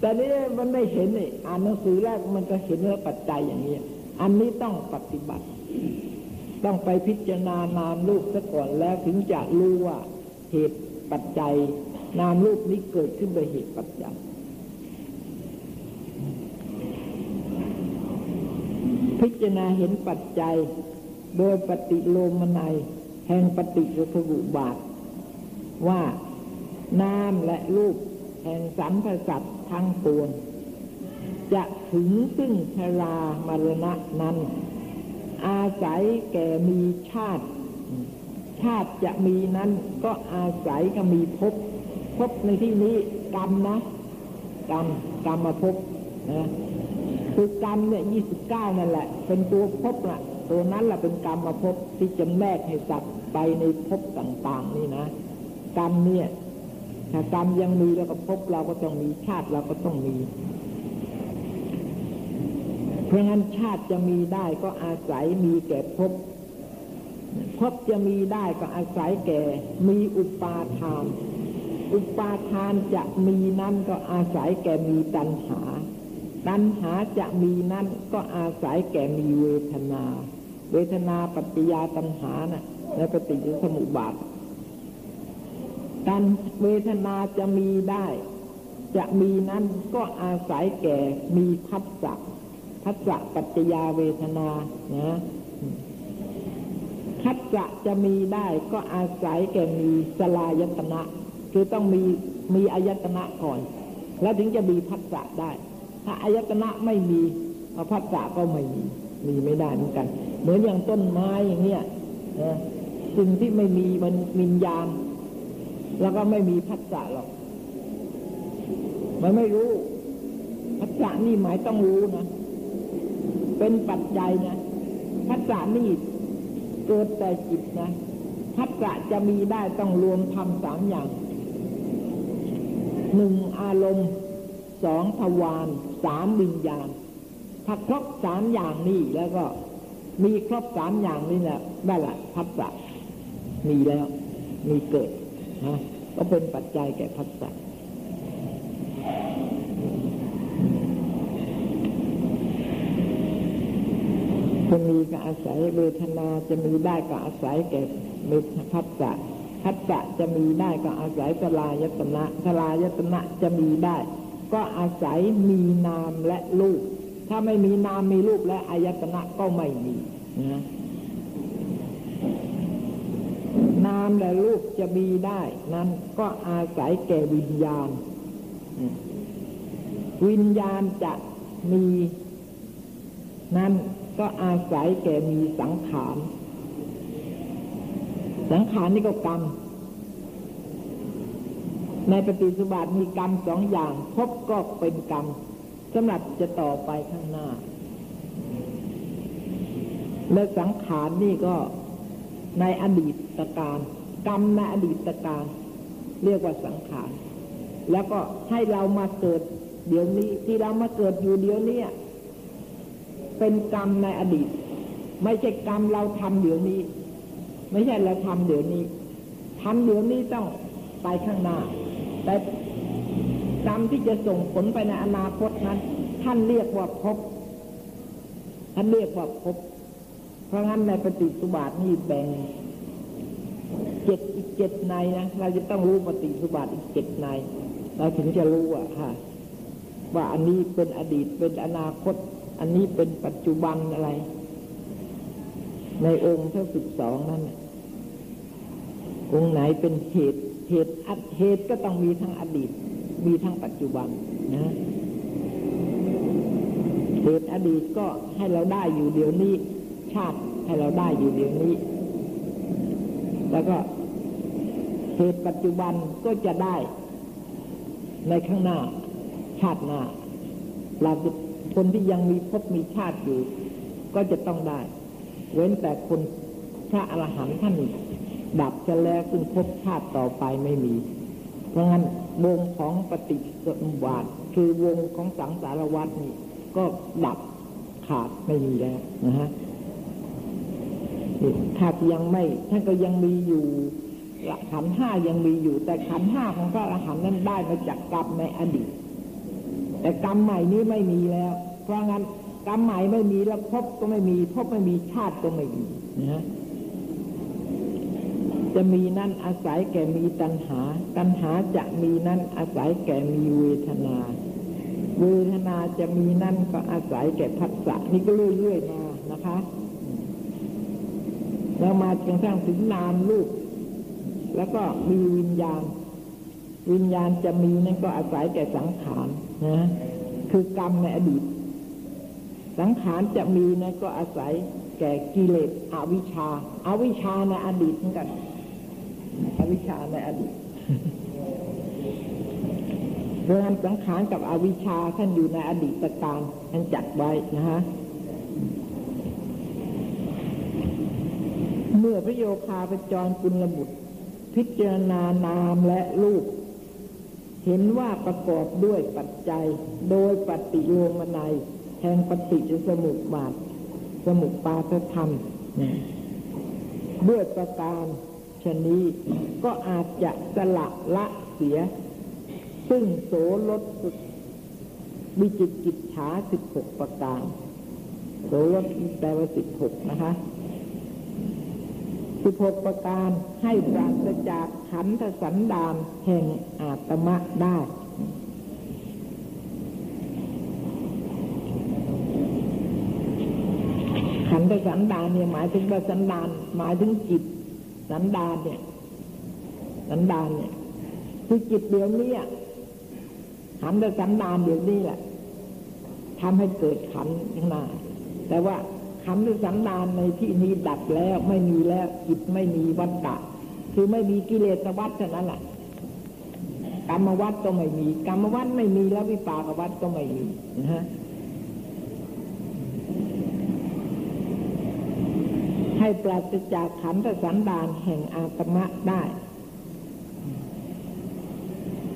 แต่นี่มันไม่เห็นนี่อ่านหนังสือแรกมันก็เห็นเรื่องปัจจัยอย่างนี้ อันนี้ต้องปฏิบัติ ต้องไปพิจารณานามรูปซะก่อนแล้วถึงจะรู้ว่าเหตุปัจจัย นามรูปนี้เกิดขึ้นโดยเหตุปัจจัย พิจารณาเห็นปัจจัย โดยปฏิโลมนัยแห่งปฏิสุบุบาท ว่านามและรูปแห่งสัมผัสัตทั้งปวงจะถึงซึ่งชรามรณะนั้น อาศัยแก่มีชาติ ชาติจะมีนั้นก็อาศัยก็มีภพภพในที่นี้กรรมนะ กรรมกรรมภพนะคือกรรมเนี่ยยี่สิบเก้านั่นแหละ เป็นตัวภพละตัวนั้นแหละเป็นกรรมภพที่จำแนกให้สัตว์ไปในภพต่าง ๆ นี่นะ กรรมเนี่ยถ้ากรรมยังมีแล้วก็ภพเราก็ต้องมีชาติเราก็ต้องมี เพราะงั้นชาติจะมีได้ก็อาศัยมีแก่ภพภพจะมีได้ก็อาศัยแก่ มีอุปาทาน อุปาทานจะมีนั่นก็อาศัยแก่มีตัณหา ตัณหาจะมีนั่นก็อาศัยแก่มีเวทนา เวทนาปัจจยาตัณหานะ่ะในปฏิจจสมุปบาทการเวทนาจะมีได้ จะมีนั้นก็อาศัยแก่มีพัสสะ พัสสะปัจจยาเวทนานะพัสสะจะมีได้ก็อาศัยแก่มีสลายตนะ คือต้องมีมีอายตนะก่อน แล้วถึงจะมีพัสสะได้ ถ้าอายตนะไม่มีพัสสะก็ไม่มี มีไม่ได้เหมือนกัน เหมือนอย่างต้นไม้อย่างเนี้ยสิ่งที่ไม่มีมันมินยาม แล้วก็ไม่มีพัสสะหรอก มันไม่รู้พัสสะนี่หมายต้องรู้นะ เป็นปัจจัยนะพัสสะนี่เกิดแต่จิตนะพัสสะจะมีได้ต้องรวมทำสามอย่างหนึ่งอารมณ์สองทวารสามวิญญาณถ้าครบสามอย่างนี้แล้วก็มีครบสามอย่างนี้แหละได้ละพัสสะมีแล้ว มีเกิดนะก็เป็นปัจจัยแก่พัสสะ จะมีก็อาศัยเวทนาจะมีได้ก็อาศัยแก่มตพัสสะพัสสะจะมีได้ก็อาศัยสลายตนะสลายตนะจะมีได้ ก็อาศัยมีนามและรูปถ้าไม่มีนามมีรูปและอายตนะก็ไม่มีนะนามและรูปจะมีได้ นั้นก็อาศัยแก่วิญญาณ วิญญาณจะมีนั้น ก็อาศัยแก่มีสังขาร สังขารนี่ก็กรรม ในปฏิสุบาทมีกรรมสองอย่างพบก็เป็นกรรมสำหรับจะต่อไปข้างหน้า และสังขารนี่ก็ในอดีตการกรรมในอดีตการเรียกว่าสังขาร แล้วก็ให้เรามาเกิดเดี๋ยวนี้ที่เรามาเกิดอยู่เดี๋ยวนี้ เป็นกรรมในอดีต ไม่ใช่กรรมเราทำเดี๋ยวนี้ ไม่ใช่เราทำเดี๋ยวนี้ทำเดี๋ยวนี้ต้องไปข้างหน้า แต่กรรมที่จะส่งผลไปในอนาคตนั้น ท่านเรียกว่าภพท่านเรียกว่าภพเพราะงั้นในปฏิสุบาทนี่แบ่งเจ็ดอีกเจ็ดในนะเราจะต้องรู้ปฏิสุบาทอีกเจ็ดในเราถึงจะรู้อะค่ะ ว่าอันนี้เป็นอดีตเป็นอนาคต อันนี้เป็นปัจจุบันอะไร ในองค์เท่าสิบสองนั่นองค์ไหนเป็นเหตุเหตุเหตุก็ต้องมีทั้งอดีต มีทั้งปัจจุบันนะเหตุอดีตก็ให้เราได้อยู่เดี๋ยวนี้ ชาติให้เราได้อยู่เดี๋ยวนี้ แล้วก็เหตุปัจจุบันก็จะได้ในข้างหน้า ชาติหน้าเรา คนที่ยังมีภพมีชาติอยู่ ก็จะต้องได้ เว้นแต่คนพระอรหันต์ท่านดับจะแล้วซึ่งภพชาติต่อไปไม่มี เพราะงั้นวงของปฏิสมบาทคือวงของสังสารวัตนี่ก็ดับขาดไม่มีแล้วนะฮะถ้ายังไม่ท่านก็ยังมีอยู่ขันห้ายังมีอยู่ แต่ขันห้าของพระอรหันต์นั้นได้มาจากกรรมในอดีต แต่กรรมใหม่นี้ไม่มีแล้ว เพราะงั้นกรรมใหม่ไม่มีแล้วพบก็ไม่มีพบไม่มีชาติก็ไม่มีนะจะมีนั่นอาศัยแก่มีตัณหา ตัณหาจะมีนั่นอาศัยแก่มีเวทนา เวทนาจะมีนั่นก็อาศัยแก่พัสสะนี่ก็เรื่อยๆมานะคะแล้วมาจนกระทั่งถึงนามรูปแล้วก็มีวิญญาณ วิญญาณจะมีนั่นก็อาศัยแก่สังขารนะคือกรรมในอดีต สังขารจะมีนั่นก็อาศัยแก่กิเลสอวิชชาอาวิชชาในอดีตเหมือนกันอวิชชาในอดีตเรื่องสังขารกับอวิชชาท่านอยู่ในอดีตการท่านจัดไว้นะฮะเมื่อพระโยคาปจรกุลบุตร พิจารณานามและรูป เห็นว่าประกอบด้วยปัจจัย โดยปฏิโยมนัยแห่งปฏิจสมุปบาท สมุปปาทธรรมด้วยประการชนี้ก็อาจจะสละละเสีย ซึ่งโสลดวิจิตกิจฉาสิบหกประการโสลดแปลว่าสิบหกนะคะ สิบหกประการให้ปราศจากขันธสันดานแห่งอาตมะได้ ขันธสันดานเนี่ยหมายถึงว่าสันดานหมายถึงจิต สันดานเนี่ย สันดานเนี่ยคือจิตเดียวนี้ขันธสันดานเดียวนี้แหละทำให้เกิดขันขึ้นมาแต่ว่า ขันธสันดานในที่นี้ดับแล้วไม่มีแล้วจิตไม่มีวัฏฏะคือไม่มีกิเลสวัฏเท่านั้นแหละกรรมวัฏก็ไม่มี กรรมวัฏไม่มีแล้ววิปากวัฏก็ไม่มีนะฮะให้ปราศจากขันธสันดานแห่งอาตมะได้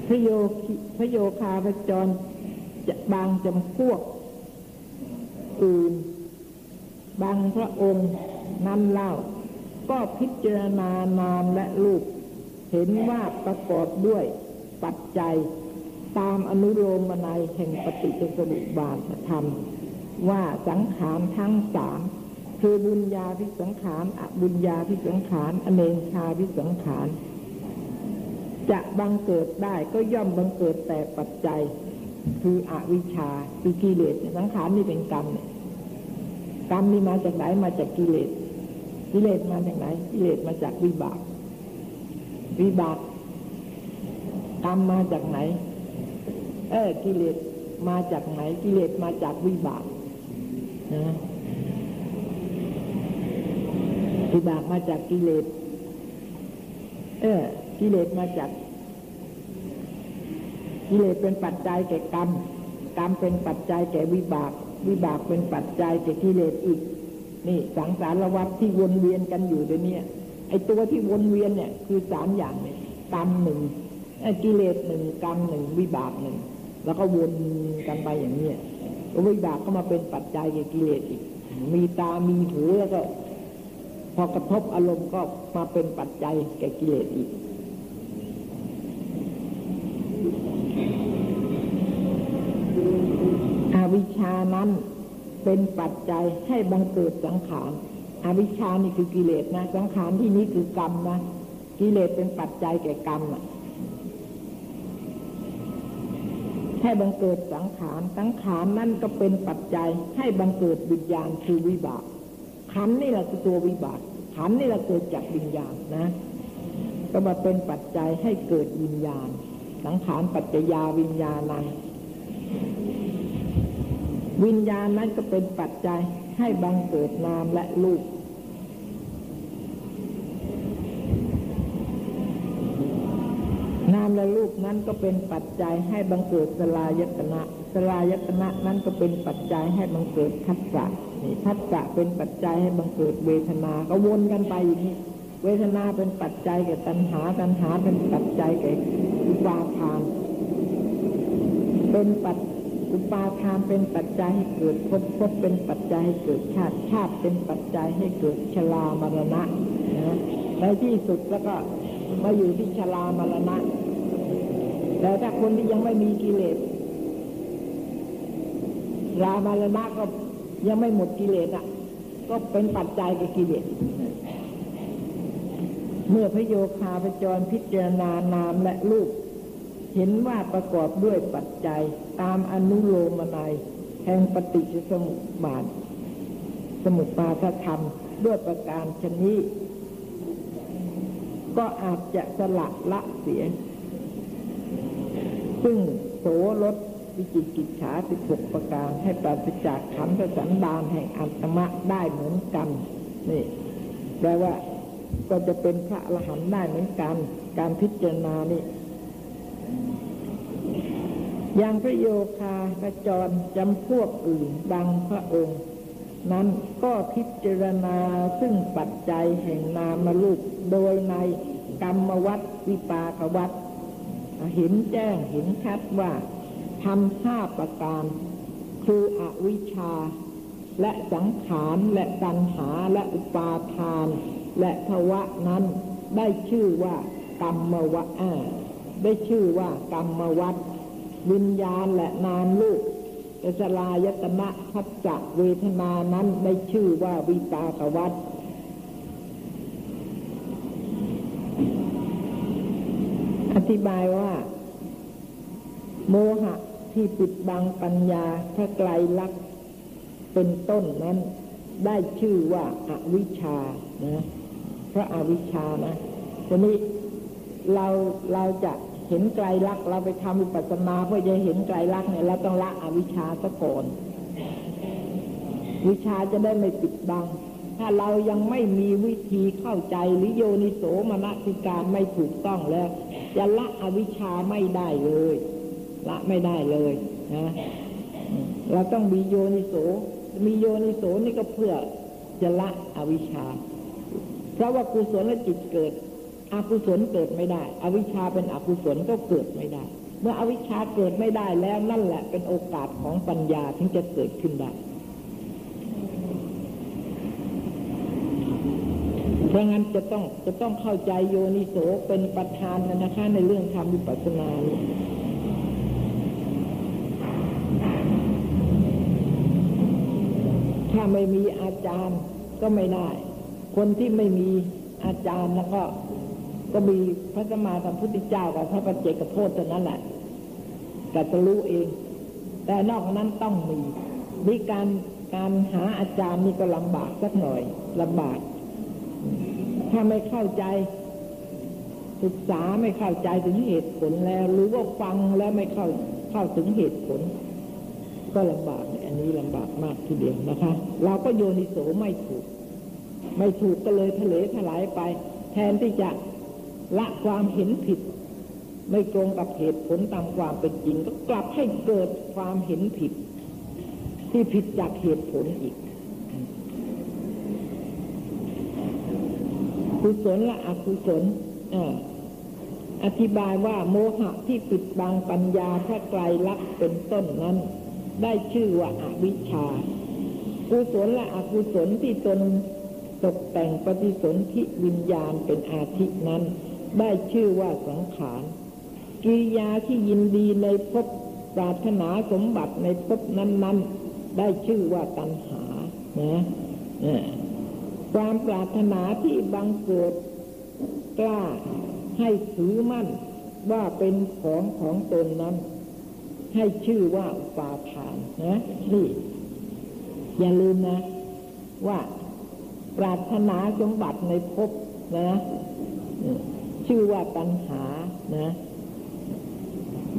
พระโยคิพระโยคาพจรจะบางจำพวกอื่น บางพระองค์นั้นเล่า ก็พิจารณานามและรูป เห็นว่าประกอบด้วยปัจจัย ตามอนุโลมนัยแห่งปฏิจจสมุปบาทธรรม ว่าสังขารทั้งสามคือบุญญาพิสังขารอบุญญาพิสังขารอเนชาพิสังขารจะบังเกิดได้ก็ย่อมบังเกิดแต่ปัจจัย คืออวิชชาคือกิเลสสังขารนี่เป็นกรรมเนี่ย กรรมนี่มาจากไหนมาจากกิเลส กิเลสมาจากไหน กิเลสมาจากวิบาก วิบากกรรมมาจากไหน เออกิเลสมาจากไหน กิเลสมาจากวิบากนะวิบากมาจากกิเลส เออกิเลสมาจาก กิเลสเป็นปัจจัยแก่กรรม กรรมเป็นปัจจัยแก่วิบาก วิบากเป็นปัจจัยแก่กิเลสอีก นี่สังสารวัฏที่วนเวียนกันอยู่เดี๋ยวนี้ไอ้ตัวที่วนเวียนเนี่ย คือสามอย่างเนี่ยกรรมหนึ่งกิเลสหนึ่งกรรมหนึ่งวิบากหนึ่งแล้วก็วนกันไปอย่างนี้วิบากก็มาเป็นปัจจัยแก่กิเลสอีก มีตามีหูแล้วก็ พอกระทบอารมณ์ก็มาเป็นปัจจัยแก่กิเลสอีก อวิ ชานั้นเป็นปัจจัยให้บังเกิดสังขารอวิชานี่คือกิเลสนะสังขารที่นี้คือกรรมนะกิเลสเป็นปัจจัยแก่กรรมอะให้บังเกิดสังขาร สังขารนั่นก็เป็นปัจจัย ให้บังเกิดวิญญาณคือวิบาก ขันนี่แหละคือตัววิบาก ขันนี่แหละเกิดจากวิญญาณนะ ก็มาเป็นปัจจัยให้เกิดวิญญาณ สังขารปัจจยาวิญญาณนั้น วิญญาณนั้นก็เป็นปัจจัยให้บังเกิดนามและรูปนามและรูปนั้นก็เป็นปัจจัยให้บังเกิดสลายตนะสลายตนะนั้นก็เป็นปัจจัยให้บังเกิดทัศสะนี่ทัศสะเป็นปัจจัยให้บังเกิดเวทนา ก็วนกันไปอย่างนี้ เวทนาเป็นปัจจัยแก่ตัณหา ตัณหาเป็นปัจจัยแก่อุปาทาน เป็นปัจ อุปาทานเป็นปัจจัยให้เกิดภพภพเป็นปัจจัยให้เกิดชาติชาติเป็นปัจจัยให้เกิดชรามรณะนะในที่สุดแล้วก็มาอยู่ที่ชรามรณะแต่ถ้าคนที่ยังไม่มีกิเลสรามรณะก็ยังไม่หมดกิเลสอะ ก็เป็นปัจจัยกับกิเลสเมื่อพระโยคาพจรพิจารณานามและรูป เห็นว่าประกอบด้วยปัจจัยตามอนุโลมนัยแห่งปฏิจสมุปบาท สมุปบาทธรรมด้วยประการชนี้ ก็อาจจะสละละเสีย ซึ่งโสลดวิจิกิจฉาสิบหกประการให้ปราศจากขันธสันดานแห่งอัตมะได้เหมือนกัน นี่แปลว่าก็จะเป็นพระอรหันต์ได้เหมือนกัน การพิจารณานี่ อย่างพระโยคาพระจรจำพวกอื่นดังพระองค์ นั้นก็พิจารณาซึ่งปัจจัยแห่งนามรูปโดยในกรรมวัฏวิปากวัฏเห็นแจ้งเห็นชัดว่าทำห้าประการ คืออวิชชา และสังขารและตัณหาและอุปาทาน และภวะนั้นได้ชื่อว่ากรรมวะได้ชื่อว่ากรรมวัฏ วิญญาณและนามลูกอสลายตนะพัจจะเวทนานั้นได้ชื่อว่าวิปากวัฏอธิบายว่า โมหะที่ปิดบังปัญญาถ้าไกลลักเป็นต้นนั้น ได้ชื่อว่าอาวิชชานะเพราะอวิชชานะทีนี้เราเราจะ เห็นไกลลักเราไปทำวิปัสสนาเพื่อจะเห็นไกลลักเนี่ยเราต้องละอวิชชาซะก่อนวิชาจะได้ไม่ปิดบัง ถ้าเรายังไม่มีวิธีเข้าใจหรือโยนิโสมนสิการไม่ถูกต้องแล้วจะละอวิชชาไม่ได้เลย ละไม่ได้เลยนะเราต้องมีโยนิโส มีโยนิโสนี่ก็เพื่อจะละอวิชชา เพราะว่ากุศลจิตเกิด อกุศลเกิดไม่ได้ อวิชชาเป็นอกุศลก็เกิดไม่ได้ เมื่ออวิชชาเกิดไม่ได้แล้วนั่นแหละเป็นโอกาสของปัญญาถึงจะเกิดขึ้นได้ เพราะงั้นจะต้องจะต้องเข้าใจโยนิโสเป็นประธานนะคะในเรื่องทำวิปัสสนาถ้าไม่มีอาจารย์ก็ไม่ได้ คนที่ไม่มีอาจารย์แล้วก็ ก็มีพระสมมาสัมพุทธเจ้ากับพระปัจเจกโพธิเท่านั้นแหละก็จะรู้เอง แต่นอกนั้นต้องมีมีการการหาอาจารย์นี่ก็ลำบากสักหน่อยลำบาก ถ้าไม่เข้าใจศึกษาไม่เข้าใจถึงเหตุผลแล้ว หรือว่าฟังแล้วไม่เข้าเข้าถึงเหตุผล ก็ลำบากอันนี้ลำบากมากทีเดียวนะคะ เราก็โยนิโสไม่ถูก ไม่ถูกก็เลยทะเลถลายไป แทนที่จะ ละความเห็นผิด ไม่ตรงกับเหตุผลตามความเป็นจริง ก็กลับให้เกิดความเห็นผิด ที่ผิดจากเหตุผลอีกกุศลและอกุศลอธิบายว่าโมหะที่ปิดบังปัญญาถ้าไกลลักเป็นต้นนั้น ได้ชื่อว่าอาวิชชากุศลและอกุศลที่ตนตกแต่งปฏิสนธิวิญญาณเป็นอาทินั้น ได้ชื่อว่าสังขารกิริยาที่ยินดีในภพปรารถนาสมบัติในภพนั้น ๆ ได้ชื่อว่าตัณหานะความปรารถนาที่บังเกิดกล้าให้ถือมั่นว่าเป็นของของตนนั้น ให้ชื่อว่าปาทานนะนี่ อย่าลืมนะ ว่าปรารถนาสมบัติในภพนะ ชื่อว่าตัณหานะ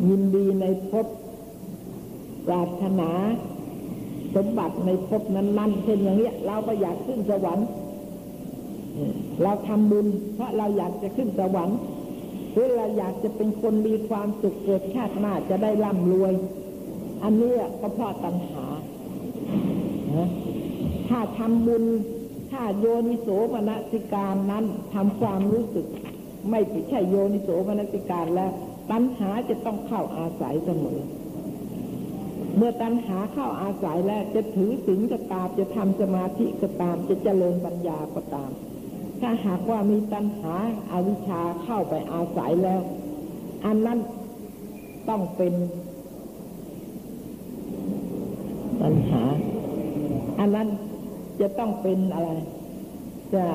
ยินดีในภพปรารถนา สมบัติในภพนั้นๆเช่นอย่างนี้เราก็อยากขึ้นสวรรค์เราทำบุญ เพราะเราอยากจะขึ้นสวรรค์หรือเราอยากจะเป็นคนมีความสุขเกิดชาติหน้าจะได้ร่ำรวย อันนี้ก็เพราะตัณหาถ้าทำบุญถ้าโยนิโสมนสิการนั้นทำความรู้สึก ไม่ใช่โยนิโสมนสิการแล้ว ตัณหาจะต้องเข้าอาศัยเสมอ เมื่อตัณหาเข้าอาศัยแล้วจะถือสิงก็ตามจะทำสมาธิก็ตาม จะเจริญปัญญาก็ตาม ถ้าหากว่ามีตัณหาอาวิชชาเข้าไปอาศัยแล้ว อันนั้นต้องเป็นตัณหา อันนั้นจะต้องเป็นอะไร จะ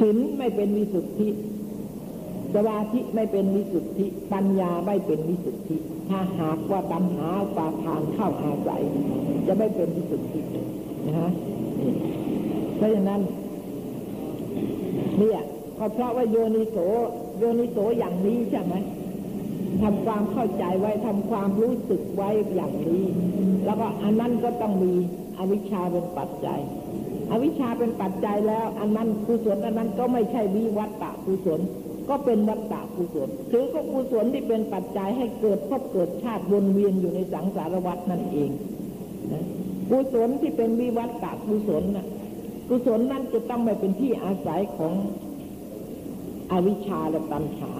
ศีลไม่เป็นวิสุทธิ สมาธิไม่เป็นวิสุทธิ ปัญญาไม่เป็นวิสุทธิ ถ้าหากว่าตัณหาปาทานเข้าอาศัยจะไม่เป็นวิสุทธินะฮะเพราะฉะนั้นเนี่ยก็เพราะว่าโยนิโสโยนิโสอย่างนี้ใช่ไหมทำความเข้าใจไว้ทำความรู้สึกไว้อย่างนี้ แล้วก็อันนั้นก็ต้องมีอวิชชาเป็นปัจจัย อวิชชาเป็นปัจจัยแล้ว อันนั้นกุศลอันนั้นก็ไม่ใช่วิวัตตะกุศลก็เป็นวัตตะกุศลคือก็กุศลที่เป็นปัจจัยให้เกิดพบเกิดชาติวนเวียนอยู่ในสังสารวัฏนั่นเองกุศลที่เป็นวิวัตตะกุศลน่ะกุศลนั้นจะต้องไม่เป็นที่อาศัยของอวิชชาและตัณหา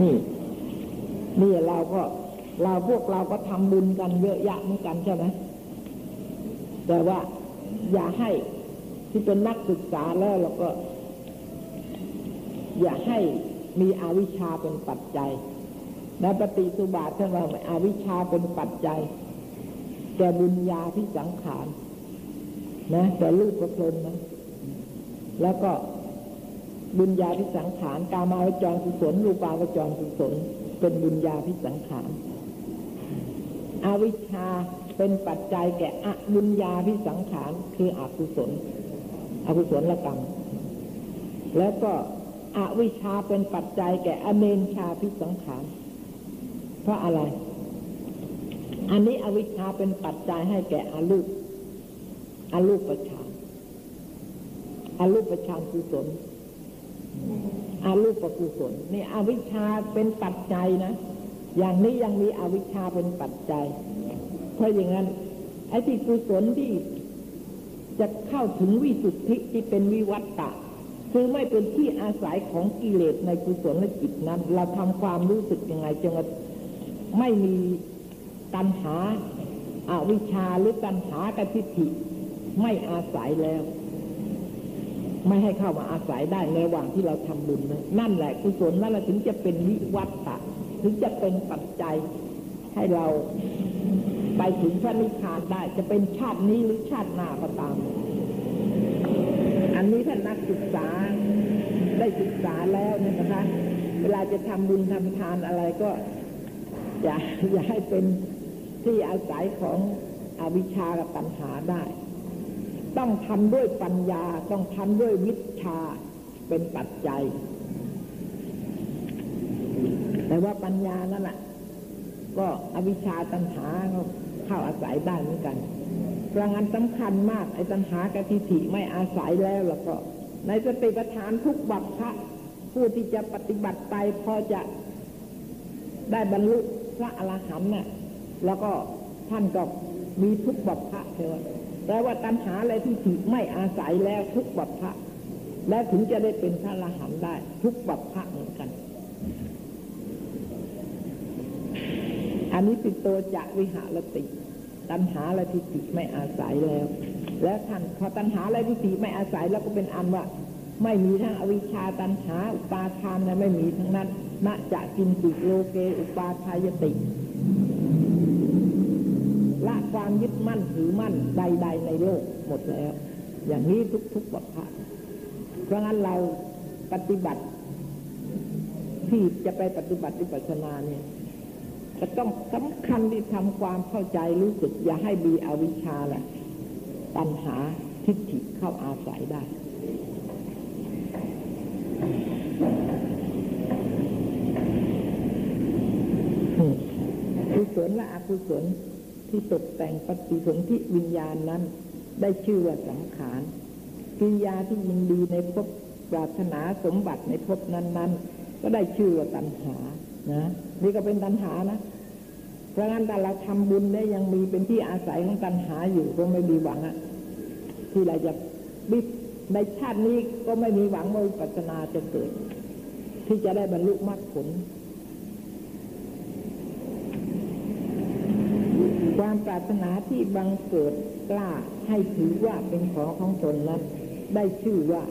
นี่นี่เราก็เราพวกเราก็ทำบุญกันเยอะแยะเหมือนกันใช่ไหม แต่ว่าอย่าให้ที่เป็นนักศึกษาแล้วเราก็ อย่าให้มีอวิชชาเป็นปัจจัยในปฏิสุบาทท่านว่าอาวิชชาเป็นปัจจัยแก่บุญญาที่สังขารนะแต่รูปประพรมนะ แล้วก็บุญญาพิสังขารกามาวจรกุศลรูปาวจรกุศลเป็นบุญญาพิสังขารอาวิชชา เป็นปัจจัยแก่อบุญญาพิสังขารคืออกุศล อกุศลละกรรม แล้วก็อวิชาเป็นปัจจัยแก่อเนนชาพิสังขาร เพราะอะไร อันนี้อวิชาเป็นปัจจัยให้แก่อรูปอรูปประชานอรูปประชานกุศลอารูปกุศลนี่อวิชชาเป็นปัจจัยนะ อย่างนี้ยังมีอวิชชาเป็นปัจจัย เพราะอย่างนั้น ไอ้ที่กุศลที่จะเข้าถึงวิสุทธิที่เป็นวิวัตตะคือไม่เป็นที่อาศัยของกิเลสในกุศลและจิตนั้น เราทำความรู้สึกยังไงจนไม่มีตัณหาอาวิชชาหรือตัณหากทิฏฐิไม่อาศัยแล้ว ไม่ให้เข้ามาอาศัยได้ในระหว่างที่เราทำบุญนะนั่นแหละกุศลนั่นแหละถึงจะเป็นวิวัตตะ ถึงจะเป็นปัจจัยให้เรา ไปถึงพระนิพพานได้จะเป็นชาตินี้หรือชาติหน้าก็ตาม อันนี้ท่านนักศึกษาได้ศึกษาแล้วเนี่ยนะคะ เวลาจะทำบุญทำทานอะไรก็อย่าอย่าให้เป็นที่อาศัยของอวิชากับตัณหาได้ ต้องทำด้วยปัญญาต้องทำด้วยวิชาเป็นปัจจัย แต่ว่าปัญญานั่นแหละก็อวิชชาตัณหา เข้าอาศัยได้เหมือนกันพลังงานสำคัญมากไอ้ตัณหากติถิไม่อาศัยแล้วแล้วก็ ในสติปัฏฐานทุกบัพพะผู้ที่จะปฏิบัติไปพอจะได้บรรลุพระอรหันต์เนี่ยแล้วก็ท่านก็มีทุกบัพพะเทวแปลว่าตัณหาอะไรที่ถิไม่อาศัยแล้วทุกบัพพะและถึงจะได้เป็นพระอรหันต์ได้ ทุกบัพพะเหมือนกัน อันนี้ติดตัวจะวิหารติ ตัณหาและทิฏฐิไม่อาศัยแล้ว และท่านพอตัณหาและทิฏฐิไม่อาศัยแล้วก็เป็นอันว่า ไม่มีทั้งอวิชชาตัณหา อุปาทานนะไม่มีทั้งนั้นณจะกินติโลเก อุปาทายติ ละความยึดมั่นถือมั่นใด ๆ ในโลกหมดแล้ว อย่างนี้ทุกๆบัพพะเพราะงั้นเราปฏิบัติที่จะไปปฏิบัติวิปัสสนาเนี่ย จะต้องสำคัญที่ทำความเข้าใจรู้สึก อย่าให้มีอวิชชาแหละตัณหาทิฏฐิเข้าอาศัยได้กุศลและอกุศลที่ตกแต่งปฏิสนธิวิญญาณนั้น ได้ชื่อว่าสังขารกิริยาที่ยินดีในภพปรารถนาสมบัติในภพนั้น ๆ ก็ได้ชื่อว่าตัณหานะ นี่ก็เป็นตัณหานะเพราะงั้นแต่เราทำบุญได้ยังมีเป็นที่อาศัยของตัณหาอยู่ก็ไม่มีหวังอะที่เราจะบิดในชาตินี้ก็ไม่มีหวังว่าปัจนาจะเกิด ที่จะได้บรรลุมรรคผล ความปรารถนาที่บังเกิดกล้าให้ถือว่าเป็นของของตนนั้น ได้ชื่อว่า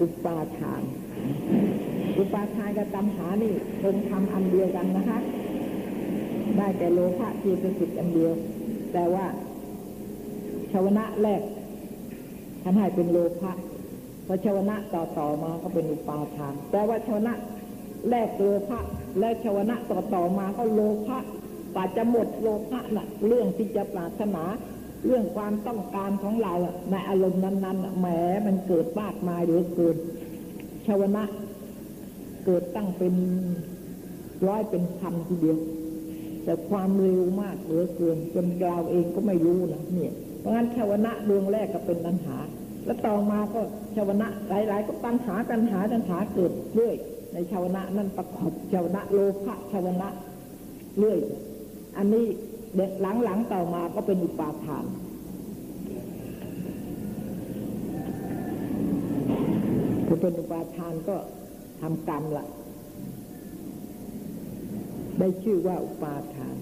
อุปาทาน อุปาทานกับตัณหานี่คงทำอันเดียวกันนะคะ ได้แต่โลภะเจตสิกอันเดียว แต่ว่าชาวนะแรกท่านให้เป็นโลภะพอชาวนะต่อต่อมาก็เป็นอุปาทาน แต่ว่าชาวนะแรกโลภะและชาวนะต่อต่อมาก็โลภะป่าจะหมดโลภะน่ะ เรื่องที่จะปรารถนาเรื่องความต้องการของเราในอารมณ์นั้นๆแหมมันเกิดมากมายเหลือเกินชาวนะ เกิดตั้งเป็นร้อยเป็นพันทีเดียว แต่ความเร็วมากเหลือเกินจนเราเองก็ไม่รู้นะเนี่ยเพราะงั้นชาวนะดวงแรกก็เป็นตัณหา แล้วต่อมาก็ชาวนะหลาย ๆ ก็ตัณหาตัณหาตัณหาเกิดเรื่อย ในชาวนะนั่นประกอบชาวนะโลภะชาวนะเรื่อย อันนี้เด็กหลัง ๆ ต่อมาก็เป็นอุปาทานคือเป็นอุปาทานก็ ทำกรรมละได้ชื่อว่าอุปาทาน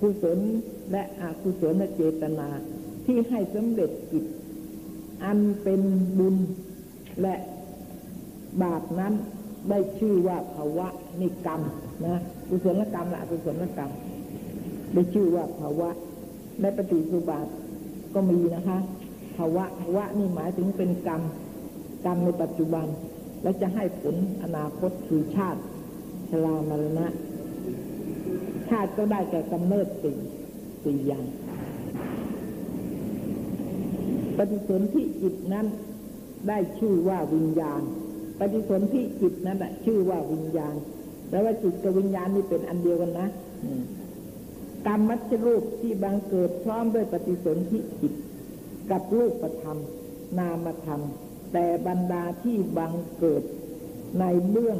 กุศลและอกุศลเจตนาที่ให้สำเร็จกิจ อันเป็นบุญและบาปนั้นได้ชื่อว่าภาวะนิกรรมนะกุศลกรรมละอกุศลกรรม ได้ชื่อว่าภาวะในปฏิสุบาทก็มีนะคะภาวะภาวะนี่หมายถึงเป็นกรรม กรรมในปัจจุบัน และจะให้ผลอนาคตคือชาติชรามรณะ ชาติก็ได้แก่กำเนิดสี่สี่อย่างปฏิสนธิจิตนั้นได้ชื่อว่าวิญญาณ ปฏิสนธิจิตนั้นแหละชื่อว่าวิญญาณแปลว่าจิตกับวิญญาณนี่เป็นอันเดียวกันนะกรรมมัชรูปที่บังเกิดพร้อมด้วยปฏิสนธิจิต กับรูปธรรม นามธรรม แต่บรรดาที่บังเกิดในเบื้อง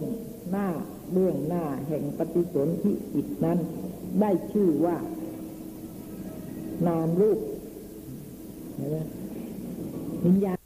หน้าเบื้องหน้าแห่งปฏิสนธิจิตนั้น ได้ชื่อว่า นามรูปเห็นไหมวิญญาณ